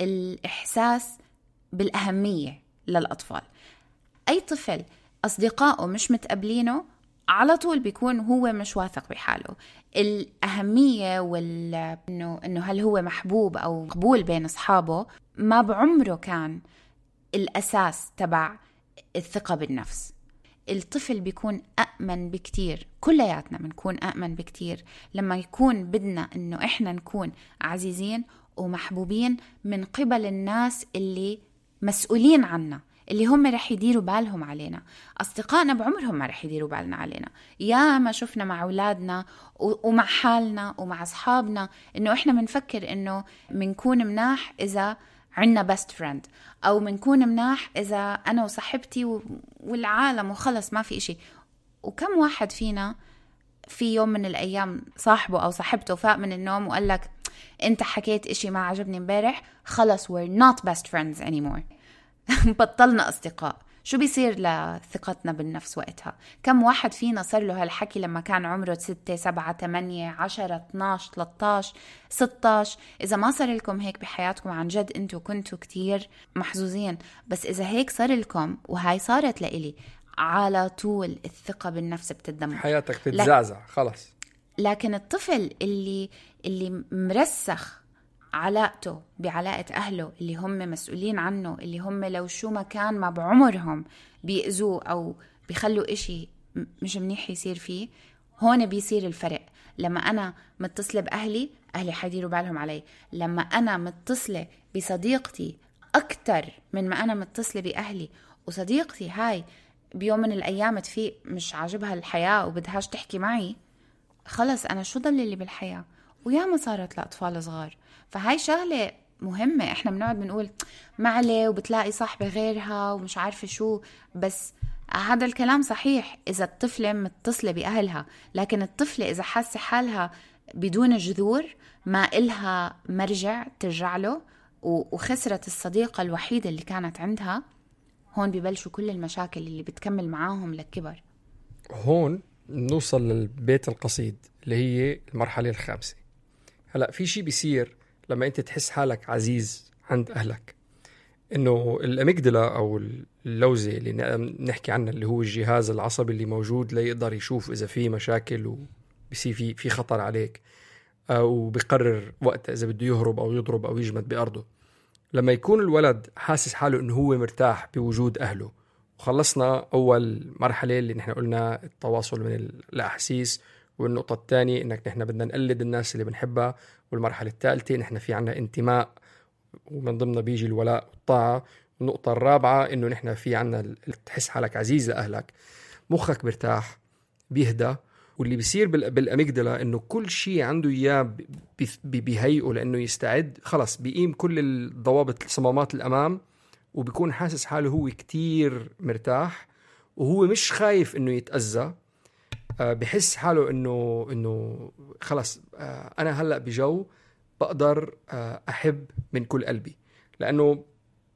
الإحساس بالأهمية للأطفال. أي طفل أصدقائه مش متقبلينه على طول بيكون هو مش واثق بحاله. الأهمية وال إنه إنه هل هو محبوب أو مقبول بين أصحابه ما بعمره كان الأساس تبع الثقة بالنفس. الطفل بيكون أأمن بكتير كلياتنا بنكون أأمن بكتير. لما يكون بدنا إنه إحنا نكون عزيزين ومحبوبين من قبل الناس اللي مسؤولين عنا. اللي هم رح يديروا بالهم علينا. أصدقائنا بعمرهم ما رح يديروا بالنا علينا. يا ما شفنا مع أولادنا ومع حالنا ومع أصحابنا إنه إحنا بنفكر إنه بنكون مناح إذا عنا بست فريند أو منكون مناح إذا أنا وصاحبتي والعالم وخلص ما في إشي. وكم واحد فينا في يوم من الأيام صاحبه أو صاحبته فاق من النوم وقال لك أنت حكيت إشي ما عجبني امبارح خلص we're not best friends anymore. بطلنا أصدقاء. شو بيصير لثقتنا بالنفس وقتها؟ كم واحد فينا صار له هالحكي لما كان عمره 6 7 8 10 12 13 16 إذا ما صار لكم هيك بحياتكم عن جد أنتوا كنتوا كتير محظوظين. بس إذا هيك صار لكم وهاي صارت لإلي على طول الثقة بالنفس بتدمر حياتك بتتزعزع خلص. لكن الطفل اللي اللي مرسخ علاقته بعلاقة أهله اللي هم مسؤولين عنه اللي هم لو شو ما كان ما بعمرهم بيأذوه أو بيخلوا إشي مش منيح يصير فيه هون بيصير الفرق. لما أنا متصلة بأهلي أهلي حيديروا بالهم علي. لما أنا متصلة بصديقتي أكتر من ما أنا متصلة بأهلي وصديقتي هاي بيوم من الأيام تفيق مش عاجبها الحياة وبدهاش تحكي معي خلص أنا شو ضل لي بالحياة؟ وياما صارت لأطفال صغار. فهاي شغلة مهمة. إحنا بنقعد بنقول ما عليه وبتلاقي صاحبة غيرها ومش عارفة شو بس هذا الكلام صحيح إذا الطفلة متصلة بأهلها. لكن الطفلة إذا حاسة حالها بدون جذور ما إلها مرجع ترجع له وخسرت الصديقة الوحيدة اللي كانت عندها هون ببلشوا كل المشاكل اللي بتكمل معاهم للكبر. هون نوصل للبيت القصيد اللي هي المرحلة الخامسة. هلأ في شيء بيصير لما انت تحس حالك عزيز عند أهلك. إنه الأميجدلا أو اللوزة اللي نحكي عنها اللي هو الجهاز العصبي اللي موجود ليقدر يشوف إذا في مشاكل وبصير في في خطر عليك أو بقرر وقتها إذا بده يهرب أو يضرب أو يجمد بأرضه. لما يكون الولد حاسس حاله إنه هو مرتاح بوجود أهله وخلصنا أول مرحلة اللي نحن قلنا التواصل من الأحاسيس والنقطة الثانية إنك نحن بدنا نقلد الناس اللي بنحبها والمرحلة الثالثة نحن في عنا انتماء ومن ضمنها بيجي الولاء والطاعة. النقطة الرابعة إنه نحن في عنا تحس حالك عزيز لأهلك مخك مرتاح بيهدى. واللي بيصير بال- بالأميجدلا إنه كل شيء عنده بي- بيهيئه لأنه يستعد. خلص بيقيم كل الضوابط الصمامات الأمام وبيكون حاسس حاله هو كتير مرتاح وهو مش خايف إنه يتأذى. آه، بحس حاله إنه إنه خلص آه، أنا هلأ بجو بقدر آه، أحب من كل قلبي. لأنه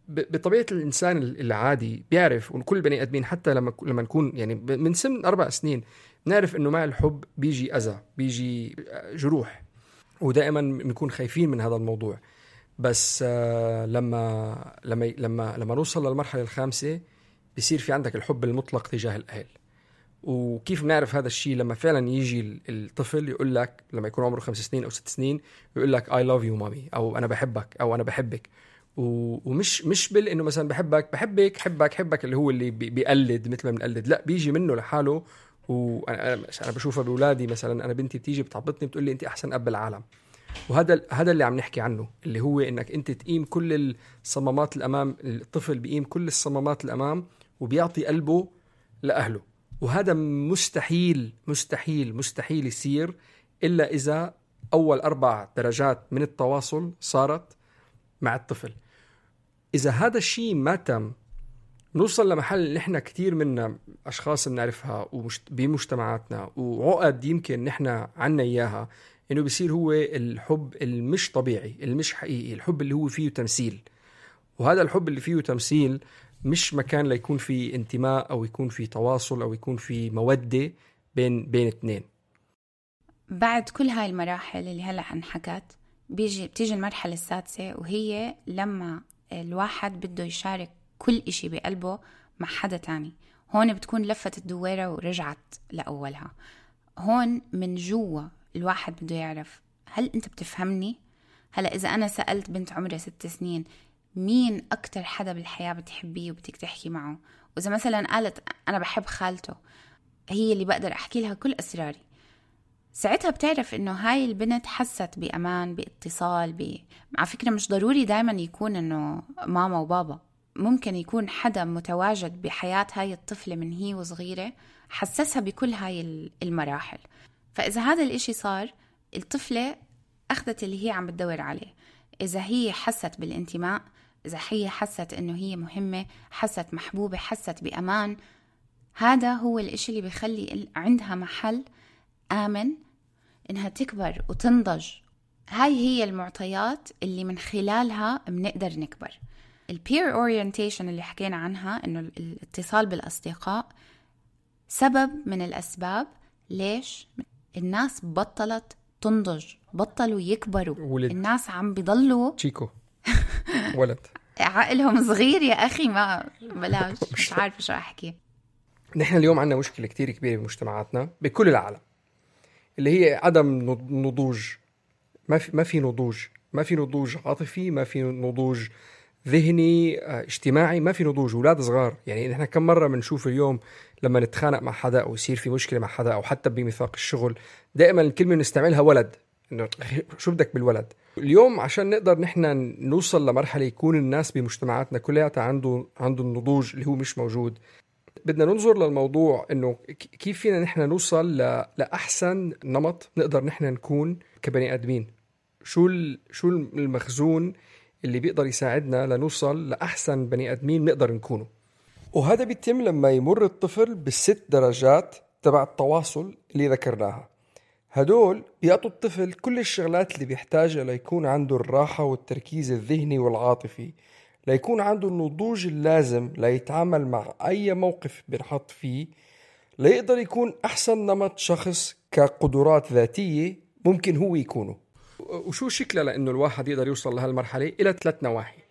ب- بطبيعة الإنسان العادي بيعرف وكل بني آدمين حتى لما لما نكون يعني من سن أربع سنين بنعرف إنه مع الحب بيجي أذى بيجي جروح. ودائما بنكون خايفين من هذا الموضوع. بس آه، لما لما لما لما نوصل للمرحلة الخامسة بصير في عندك الحب المطلق تجاه الأهل. وكيف بنعرف هذا الشيء لما فعلا يجي ال- الطفل يقول لك لما يكون عمره خمس سنين أو ست سنين يقول لك I love you mommy أو أنا بحبك أو أنا بحبك. ومش مش بال إنه مثلا بحبك بحبك حبك حبك اللي هو اللي بي- بيقلد مثل ما بنقلد. لا بيجي منه لحاله. وأنا أنا بشوفها باولادي مثلا أنا بنتي بتيجي بتعبطني بتقول لي انت أحسن أب بالعالم. وهذا هذا اللي عم نحكي عنه اللي هو إنك أنت تقيم كل الصمامات الأمام الطفل بيقيم كل الصمامات الأمام وبيعطي قلبه لأهله. وهذا مستحيل مستحيل مستحيل يصير إلا إذا أول أربع درجات من التواصل صارت مع الطفل. إذا هذا الشيء ما تم نوصل لمحل إحنا كثير منا أشخاص بنعرفها بمجتمعاتنا وعقد يمكن نحن عنا إياها إنه بيصير هو الحب المش طبيعي المش حقيقي الحب اللي هو فيه تمثيل. وهذا الحب اللي فيه تمثيل مش مكان ليكون في انتماء أو يكون في تواصل أو يكون في مودة بين بين اثنين. بعد كل هاي المراحل اللي هلأ انحكت بيجي بتيجي المرحلة السادسة وهي لما الواحد بده يشارك كل إشي بقلبه مع حدا تاني. هون بتكون لفت الدويرة ورجعت لأولها. هون من جوا الواحد بده يعرف هل أنت بتفهمني؟ هلأ إذا أنا سألت بنت عمرها ست سنين مين أكتر حدا بالحياة بتحبيه وبدك تحكي معه؟ وإذا مثلا قالت أنا بحب خالته هي اللي بقدر أحكي لها كل أسراري. ساعتها بتعرف إنه هاي البنت حست بأمان باتصال ب... على فكرة مش ضروري دائما يكون إنه ماما وبابا. ممكن يكون حدا متواجد بحياة هاي الطفلة من هي وصغيرة حسسها بكل هاي ال- المراحل. فإذا هذا الإشي صار الطفلة أخذت اللي هي عم بتدور عليه. إذا هي حست بالانتماء إذا هي حست إنه هي مهمة حست محبوبة حست بأمان هذا هو الإشي اللي بيخلي عندها محل آمن إنها تكبر وتنضج. هاي هي المعطيات اللي من خلالها بنقدر نكبر. ال peer orientation اللي حكينا عنها إنه الاتصال بالأصدقاء سبب من الأسباب ليش الناس بطلت تنضج بطلوا يكبروا. ولد. الناس عم بيضلوا تشيكو. ولد. عقلهم صغير يا أخي ما بلاش. مش عارفة شو أحكي. نحن اليوم عندنا مشكلة كتير كبيرة بمجتمعاتنا بكل العالم اللي هي عدم نضوج. ما في ما في نضوج. ما في نضوج عاطفي ما في نضوج ذهني آه، اجتماعي ما في نضوج. أولاد صغار. يعني نحن كم مرة بنشوف اليوم لما نتخانق مع حدا أو يصير في مشكلة مع حدا أو حتى بميثاق الشغل دائما الكلمة بنستعملها ولد. شو بدك بالولد؟ اليوم عشان نقدر نحن نوصل لمرحلة يكون الناس بمجتمعاتنا كلياتها عنده عنده النضوج اللي هو مش موجود. بدنا ننظر للموضوع إنه كيف فينا نحن نوصل لأحسن نمط نقدر نحن نكون كبني آدمين؟ شو شو المخزون اللي بيقدر يساعدنا لنوصل لأحسن بني آدمين نقدر نكونه وهذا بيتم لما يمر الطفل بالست درجات تبع التواصل اللي ذكرناها. هدول بيعطوا الطفل كل الشغلات اللي بيحتاجها ليكون عنده الراحة والتركيز الذهني والعاطفي ليكون عنده النضوج اللازم ليتعامل مع أي موقف بنحط فيه ليقدر يكون أحسن نمط شخص كقدرات ذاتية ممكن هو يكونه. وشو شكله لأنه الواحد يقدر يوصل لهالمرحلة إلى ثلاث نواحي؟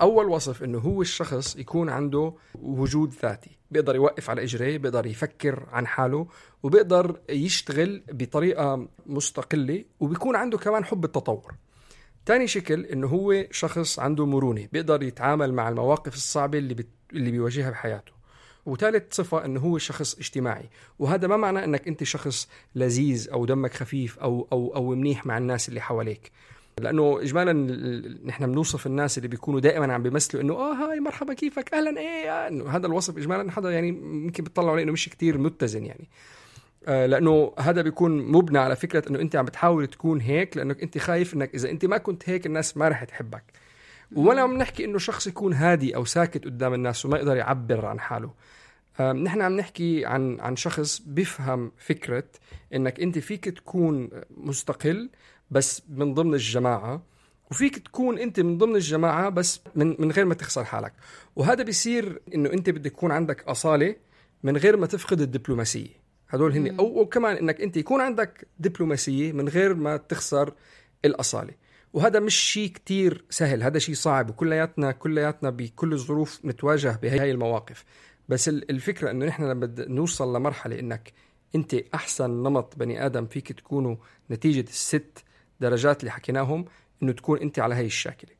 أول وصف أنه هو الشخص يكون عنده وجود ذاتي. بيقدر يوقف على إجريه بيقدر يفكر عن حاله وبيقدر يشتغل بطريقة مستقلة وبيكون عنده كمان حب التطور. تاني شكل إنه هو شخص عنده مرونة بيقدر يتعامل مع المواقف الصعبة اللي بت... اللي بيواجهها بحياته. وثالث صفة إنه هو شخص اجتماعي. وهذا ما معناه إنك أنت شخص لذيذ أو دمك خفيف أو أو أو منيح مع الناس اللي حواليك. لأنه اجمالا نحن بنوصف الناس اللي بيكونوا دائما عم بيمثلوا إنه آه هاي مرحبا كيفك؟ أهلا إيه إنه هذا الوصف اجمالا حدا يعني يمكن بيطلعوا عليه إنه مش كتير متزن يعني. آه، لأنه هذا بيكون مبنى على فكرة إنه أنت عم بتحاول تكون هيك لأنك أنت خايف إنك إذا أنت ما كنت هيك الناس ما رح تحبك. ولا عم نحكي إنه شخص يكون هادي أو ساكت قدام الناس وما يقدر يعبر عن حاله. نحن عم نحكي عن عن شخص بيفهم فكرة إنك أنت فيك تكون مستقل بس من ضمن الجماعة وفيك تكون أنت من ضمن الجماعة بس من من غير ما تخسر حالك. وهذا بيصير إنه أنت بدك يكون عندك أصالة من غير ما تفقد الدبلوماسية. هدول هن أو, أو كمان إنك أنت يكون عندك دبلوماسية من غير ما تخسر الأصالة. وهذا مش شيء كتير سهل هذا شيء صعب. وكلياتنا كلياتنا بكل الظروف نتواجه بهي المواقف. بس الفكرة إنه نحن لما نوصل لمرحلة إنك أنت أحسن نمط بني آدم فيك تكونوا نتيجة الست درجات اللي حكيناهم إنه تكون أنت على هي الشاكلة.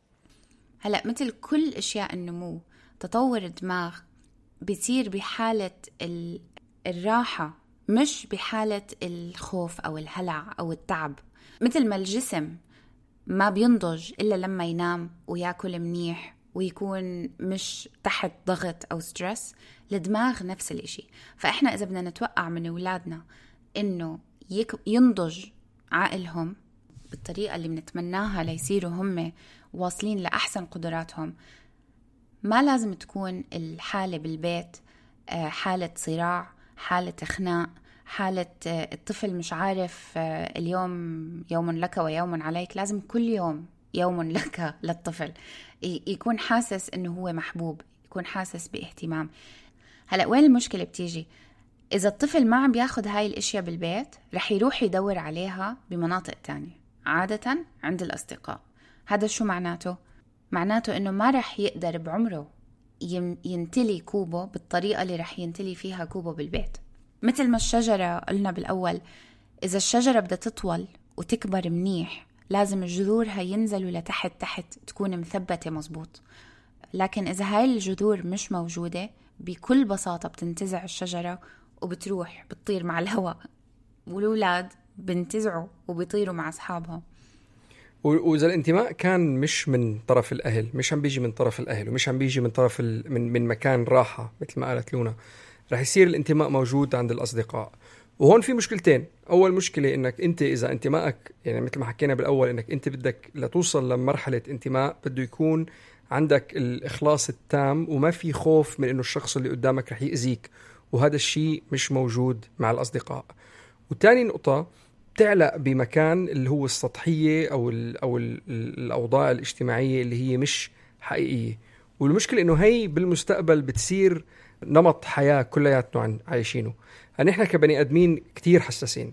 هلا مثل كل أشياء النمو تطور الدماغ بيصير بحالة الراحة مش بحالة الخوف أو الهلع أو التعب. مثل ما الجسم ما بينضج إلا لما ينام ويأكل منيح ويكون مش تحت ضغط أو ستريس الدماغ نفس الإشي. فإحنا إذا بدنا نتوقع من أولادنا إنه ينضج عقلهم بالطريقة اللي بنتمناها ليصيروا هم واصلين لأحسن قدراتهم. ما لازم تكون الحالة بالبيت آه، حالة صراع حالة خناق حالة آه، الطفل مش عارف آه، اليوم يوم لك ويوم عليك. لازم كل يوم يوم لك للطفل. يكون حاسس إنه هو محبوب يكون حاسس باهتمام. هلأ وين المشكلة بتيجي؟ إذا الطفل ما عم بياخد هاي الأشياء بالبيت رح يروح يدور عليها بمناطق تانية. عادة عند الأصدقاء. هذا شو معناته؟ معناته إنه ما رح يقدر بعمره ينتلي كوبه بالطريقة اللي رح ينتلي فيها كوبه بالبيت. مثل ما الشجرة قلنا بالأول إذا الشجرة بدها تطول وتكبر منيح لازم جذورها ينزلوا لتحت تحت تكون مثبتة مزبوط. لكن إذا هاي الجذور مش موجودة بكل بساطة بتنتزع الشجرة وبتروح بتطير مع الهواء. والأولاد بنتزعوا وبيطيروا مع أصحابهم وإذا الانتماء كان مش من طرف الأهل مش عم بيجي من طرف الأهل ومش عم بيجي من طرف ال... من من مكان راحة مثل ما قالت لونا رح يصير الانتماء موجود عند الأصدقاء. وهون في مشكلتين. أول مشكلة إنك أنت إذا انتمائك يعني مثل ما حكينا بالأول إنك أنت بدك لتوصل لمرحلة انتماء بده يكون عندك الإخلاص التام وما في خوف من إنه الشخص اللي قدامك رح يأذيك وهذا الشيء مش موجود مع الأصدقاء. وتاني نقطة تعلق بمكان اللي هو السطحية أو ال أو ال الأوضاع الاجتماعية اللي هي مش حقيقية. والمشكلة إنه هي بالمستقبل بتصير نمط حياة كلياتنا عايشينه. يعني إحنا كبني آدمين كتير حساسين.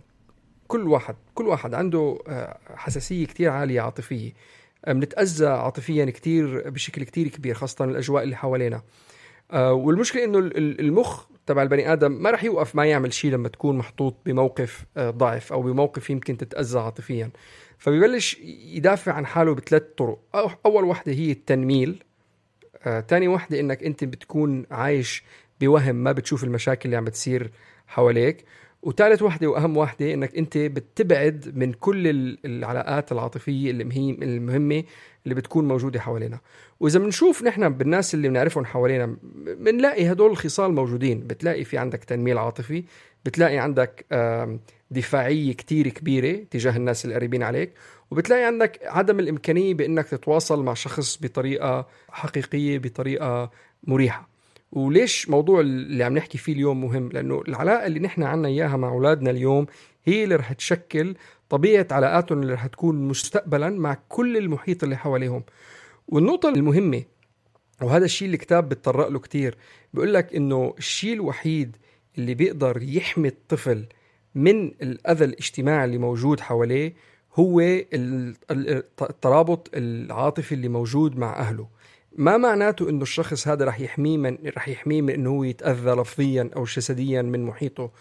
كل واحد كل واحد عنده آه، حساسية كتير عالية عاطفية. آه، بنتأذى عاطفيا كتير بشكل كتير كبير خاصة الأجواء اللي حوالينا. آه، والمشكلة إنه المخ تبع البني آدم ما راح يوقف ما يعمل شيء لما تكون محطوط بموقف ضعف أو بموقف يمكن تتأذى عاطفيا. فبيبلش يدافع عن حاله بثلاث طرق. أول وحدة هي التنميل. ثاني وحدة إنك أنت بتكون عايش بوهم ما بتشوف المشاكل اللي عم بتصير حواليك. وثالث وحدة وأهم وحدة إنك أنت بتبعد من كل العلاقات العاطفية المهمة اللي بتكون موجودة حوالينا. وإذا بنشوف نحن بالناس اللي بنعرفهم حوالينا بنلاقي هدول الخصال موجودين. بتلاقي في عندك تنميل عاطفي بتلاقي عندك دفاعية كتير كبيرة تجاه الناس القريبين عليك وبتلاقي عندك عدم الإمكانية بإنك تتواصل مع شخص بطريقة حقيقية بطريقة مريحة. وليش موضوع اللي عم نحكي فيه اليوم مهم؟ لأنه العلاقة اللي نحن عنا إياها مع أولادنا اليوم هي اللي رح تشكل طبيعة علاقاتهم اللي رح تكون مستقبلا مع كل المحيط اللي حواليهم. والنقطة المهمة وهذا الشيء اللي الكتاب بتطرق له كتير بيقول لك إنه الشيء الوحيد اللي بيقدر يحمي الطفل من الأذى الاجتماعي اللي موجود حواليه هو الترابط العاطفي اللي موجود مع أهله. ما معناته إنه الشخص هذا رح يحميه من رح يحميه من إنه هو يتأذى لفظيا أو جسديا من محيطه.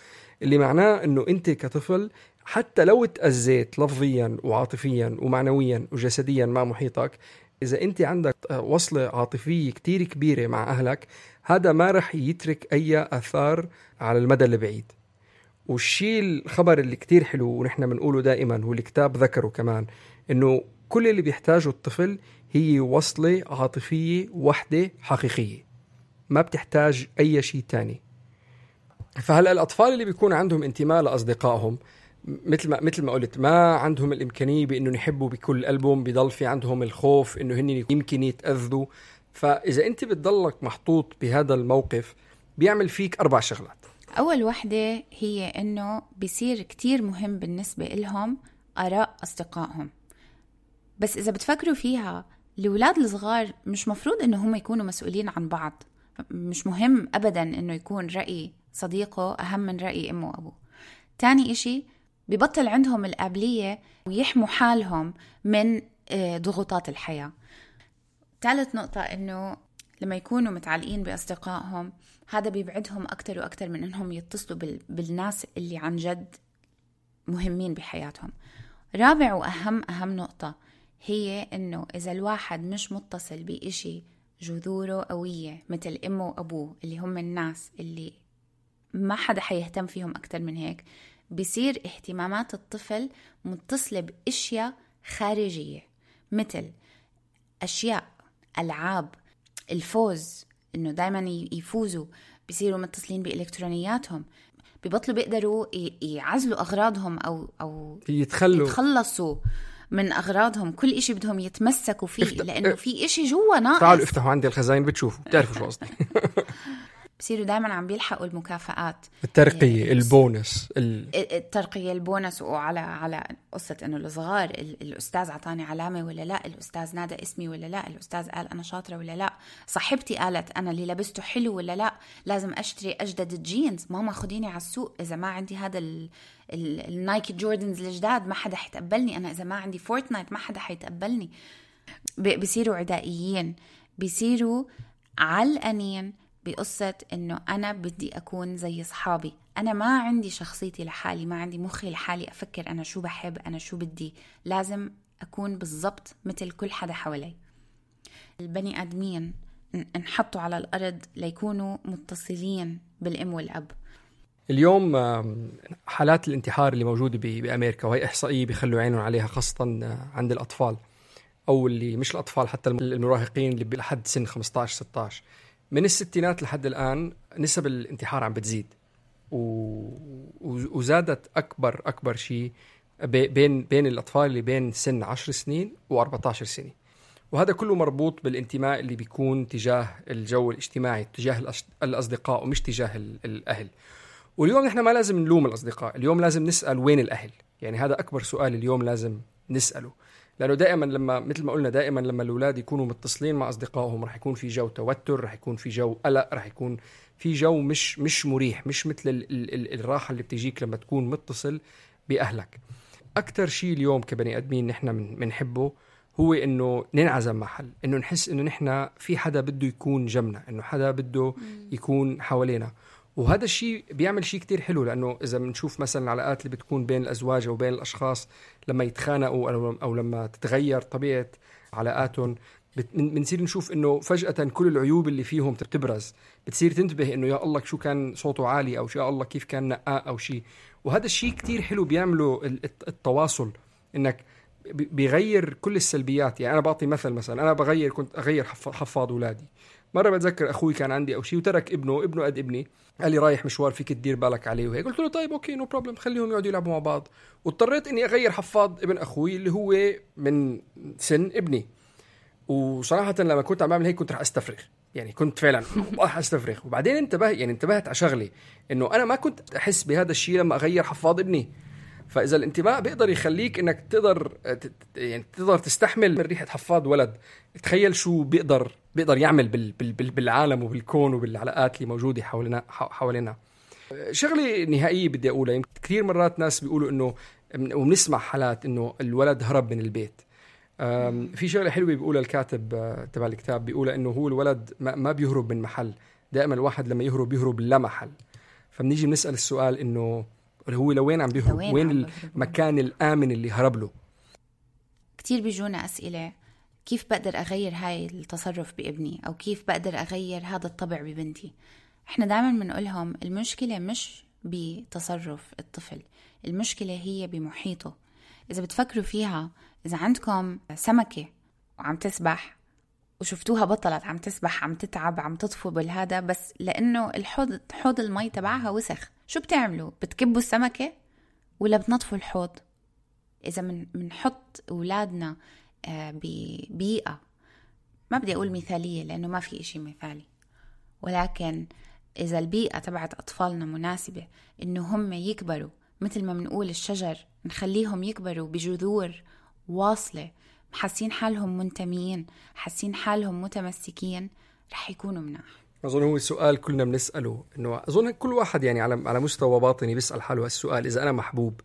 اللي معناه إنه أنت كطفل حتى لو تأذيت لفظيا وعاطفيا ومعنويا وجسديا مع محيطك إذا أنت عندك وصلة عاطفية كتير كبيرة مع أهلك هذا ما رح يترك أي آثار على المدى البعيد والشيء الخبر اللي كتير حلو ونحن بنقوله دائما والكتاب ذكره كمان إنه كل اللي بيحتاجه الطفل هي وصلة عاطفية وحدة حقيقية. ما بتحتاج أي شيء تاني. فهلأ الأطفال اللي بيكون عندهم انتماء لأصدقائهم مثل ما مثل ما قلت ما عندهم الإمكانية بانه يحبوا بكل قلبهم بضل في عندهم الخوف إنه هن يمكن يتأذوا. فإذا أنت بتضلك محطوط بهذا الموقف بيعمل فيك أربع شغلات. أول وحدة هي إنه بصير كتير مهم بالنسبة لهم آراء أصدقائهم. بس إذا بتفكروا فيها الأولاد الصغار مش مفروض إنه هم يكونوا مسؤولين عن بعض. مش مهم أبدا إنه يكون رأي صديقه أهم من رأي أمه وأبوه. تاني إشي ببطل عندهم القابلية ويحموا حالهم من آه، ضغوطات الحياة. ثالث نقطة إنه لما يكونوا متعلقين بأصدقائهم هذا بيبعدهم أكتر وأكتر من إنهم يتصلوا بالناس اللي عن جد مهمين بحياتهم. رابع وأهم أهم نقطة هي إنه إذا الواحد مش متصل بإشي جذوره قوية مثل أمه وأبوه اللي هم الناس اللي ما حدا حيهتم فيهم أكتر من هيك بصير اهتمامات الطفل متصلة بأشياء خارجية مثل أشياء ألعاب الفوز إنه دايما يفوزوا بصيروا متصلين بإلكترونياتهم ببطلوا بيقدروا يعزلوا أغراضهم أو أو يتخلوا. يتخلصوا من أغراضهم. كل إشي بدهم يتمسكوا فيه افت... لأنه في إشي جوا ناقص. تعالوا افتحوا عندي الخزاين بتشوفوا بتعرفوا شو قصدي. بصيروا دائما عم بيلحقوا المكافآت. الترقية يعني البونس ال... الترقية البونس وعلى على قصة إنه الصغار الأستاذ أعطاني علامة ولا لا الأستاذ نادى اسمي ولا لا الأستاذ قال أنا شاطرة ولا لا صاحبتي قالت أنا اللي لبسته حلو ولا لا لازم أشتري أجدد جينز ماما خديني على السوق إذا ما عندي هذا ال... ال Nike Jordans الجداد ما حدا حيتقبلني أنا إذا ما عندي Fortnite ما حدا حيتقبلني. بصيروا عدائيين بصيروا علقانين بقصة إنه أنا بدي أكون زي أصحابي أنا ما عندي شخصيتي لحالي ما عندي مخي لحالي أفكر أنا شو بحب أنا شو بدي. لازم أكون بالضبط مثل كل حدا حوالي. البني آدمين انحطوا على الأرض ليكونوا متصلين بالأم والأب. اليوم حالات الانتحار اللي موجودة بأمريكا وهي إحصائية بيخلوا عينهم عليها خاصة آه، عند الأطفال أو اللي مش الأطفال حتى المراهقين اللي لحد سن 15 16 من الستينات لحد الآن نسب الانتحار عم بتزيد. و... وزادت أكبر أكبر شيء بين بين الأطفال اللي بين سن 10 سنين و14 سنة. وهذا كله مربوط بالانتماء اللي بيكون تجاه الجو الاجتماعي تجاه الأصدقاء ومش تجاه ال- الأهل. واليوم نحن ما لازم نلوم الأصدقاء اليوم لازم نسأل وين الأهل؟ يعني هذا أكبر سؤال اليوم لازم نسأله. لأنه دائما لما مثل ما قلنا دائما لما الأولاد يكونوا متصلين مع أصدقائهم رح يكون في جو توتر رح يكون في جو قلق رح يكون في جو مش مش مريح مش مثل ال ال ال الراحة اللي بتجيك لما تكون متصل بأهلك. أكثر شيء اليوم كبني آدمين نحن بنحبه هو إنه ننعزم محل إنه نحس إنه نحن في حدا بده يكون جنبنا إنه حدا بده يكون حوالينا. وهذا الشيء بيعمل شيء كتير حلو لأنه إذا بنشوف مثلا العلاقات اللي بتكون بين الأزواج أو بين الأشخاص لما يتخانقوا أو لما تتغير طبيعة علاقاتهم بنصير نشوف إنه فجأة كل العيوب اللي فيهم بتبرز بتصير تنتبه إنه يا الله شو كان صوته عالي أو يا الله كيف كان نقاء أو شيء. وهذا الشيء كتير حلو بيعمله ال- الت- التواصل إنك بي- بيغير كل السلبيات. يعني أنا بعطي مثل مثلا أنا بغير كنت أغير حف- حفاض اولادي مرة بتذكر أخوي كان عندي أو شيء وترك ابنه ابنه قد ابني. قال لي رايح مشوار فيك تدير بالك عليه وهيك. قلت له طيب okay no problem خليهم يقعدوا يلعبوا مع بعض. واضطريت إني أغير حفاض ابن أخوي اللي هو من سن ابني. وصراحة لما كنت عم بعمل هيك كنت رح أستفرغ. يعني كنت فعلا راح أستفرغ. وبعدين انتبه يعني انتبهت على شغله إنه أنا ما كنت أحس بهذا الشيء لما أغير حفاض ابني. فإذا الانتماء بيقدر يخليك إنك تقدر ت- يعني تقدر تستحمل من ريحة حفاض ولد. تخيل شو بيقدر بيقدر يعمل بال بال بال بالعالم وبالكون وبالعلاقات اللي موجودة حوالينا حوالينا. شغلة نهائية بدي أقولها يمكن كثير مرات ناس بيقولوا إنه وبنسمع حالات إنه الولد هرب من البيت. في شغلة حلوة بيقولها الكاتب آه، تبع الكتاب بيقولها إنه هو الولد ما بيهرب من محل. دائما الواحد لما يهرب يهرب لا محل فبنيجي بنسأل السؤال إنه هو لوين عم بيهرب؟ لوين وين؟ المكان الآمن اللي هرب له؟ كتير بيجونا أسئلة. كيف بقدر أغير هاي التصرف بابني؟ أو كيف بقدر أغير هذا الطبع ببنتي؟ إحنا دائما بنقولهم المشكلة مش بتصرف الطفل المشكلة هي بمحيطه. إذا بتفكروا فيها إذا عندكم سمكة وعم تسبح وشفتوها بطلت عم تسبح عم تتعب عم تطفو بالهذا بس لأنه الحوض حوض المي تبعها وسخ. شو بتعملوا؟ بتكبوا السمكة ولا بتنظفوا الحوض؟ إذا من منحط أولادنا آه، ببيئة ما بدي أقول مثالية لأنه ما في إشي مثالي. ولكن إذا البيئة تبعت أطفالنا مناسبة إنه هم يكبروا مثل ما بنقول الشجر نخليهم يكبروا بجذور واصلة. حاسين حالهم منتميين حاسين حالهم متمسكين رح يكونوا مناح. أظن هو السؤال كلنا بنسأله إنه أظن كل واحد يعني على على مستوى باطني بيسأل حاله هالسؤال إذا أنا محبوب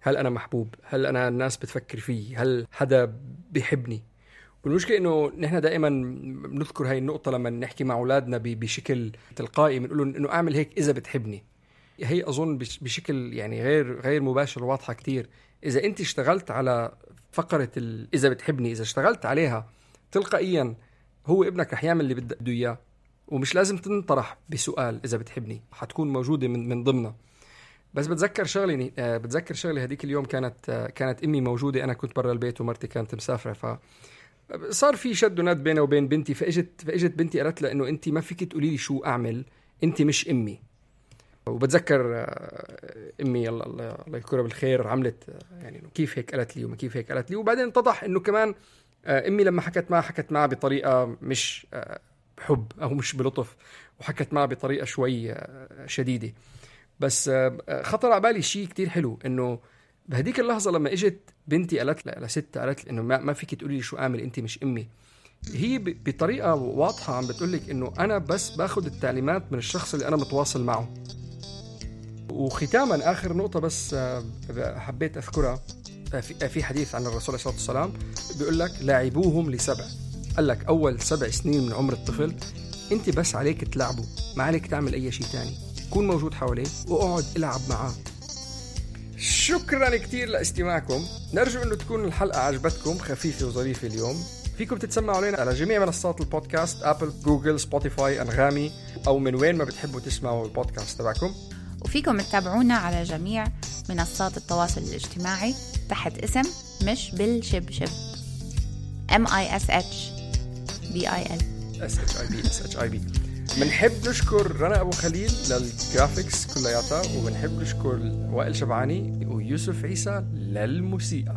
هل أنا محبوب؟ هل أنا الناس بتفكر فيي؟ هل حدا بيحبني؟ والمشكلة إنه نحن دائما بنذكر هاي النقطة لما نحكي مع أولادنا بشكل تلقائي بنقول إنه أعمل هيك إذا بتحبني. هي أظن بش- بشكل يعني غير غير مباشر واضحه كتير. إذا أنت اشتغلت على فقرة ال- إذا بتحبني إذا اشتغلت عليها تلقائيا هو ابنك رح يعمل اللي بده إياه ومش لازم تنطرح بسؤال إذا بتحبني حتكون موجودة من من ضمنها. بس بتذكر شغله آه، بتذكر شغله هذيك اليوم كانت آه، كانت أمي موجودة أنا كنت برا البيت ومرتي كانت مسافرة ف صار في شد وند بيني وبين بنتي فإجت فإجت بنتي قالت لها إنه انت ما فيك تقولي لي شو أعمل انت مش أمي. وبتذكر آه، أمي الله الله يذكرها بالخير عملت آه، يعني كيف هيك قالت لي وما كيف هيك قالت لي. وبعدين اتضح إنه كمان آه، أمي لما حكت معها حكت معها بطريقة مش بحب أو مش بلطف وحكت معها بطريقة شوي شديدة. بس خطر على بالي شيء كتير حلو إنه بهديك اللحظة لما إجت بنتي قالت ل- لست قالت لي إنه ما, فيك تقولي لي شو أعمل انت مش أمي. هي بطريقة واضحة عم بتقول لك إنه أنا بس باخذ التعليمات من الشخص اللي أنا متواصل معه. وختاما آخر نقطة بس آه، حبيت أذكرها آه، في آه، في حديث عن الرسول عليه الصلاة والسلام بيقول لك لاعبوهم لسبع. قال لك أول سبع سنين من عمر الطفل أنت بس عليك تلعبه ما عليك تعمل أي شيء تاني. كون موجود حواليه وأقعد العب معاه. شكرا كثير لاستماعكم. نرجو إنه تكون الحلقة عجبتكم خفيفة وظريفة اليوم. فيكم تتسمعوا علينا على جميع منصات البودكاست Apple Google Spotify أنغامي أو من وين ما بتحبوا تسمعوا البودكاست تبعكم. وفيكم تتابعونا على جميع منصات التواصل الاجتماعي تحت اسم مش بالشبشب. M I S H B I L. S H I B S H I B بنحب نشكر رنا أبو خليل لل graphics كلياتها وبنحب نشكر وائل شبعاني ويوسف عيسى للموسيقى.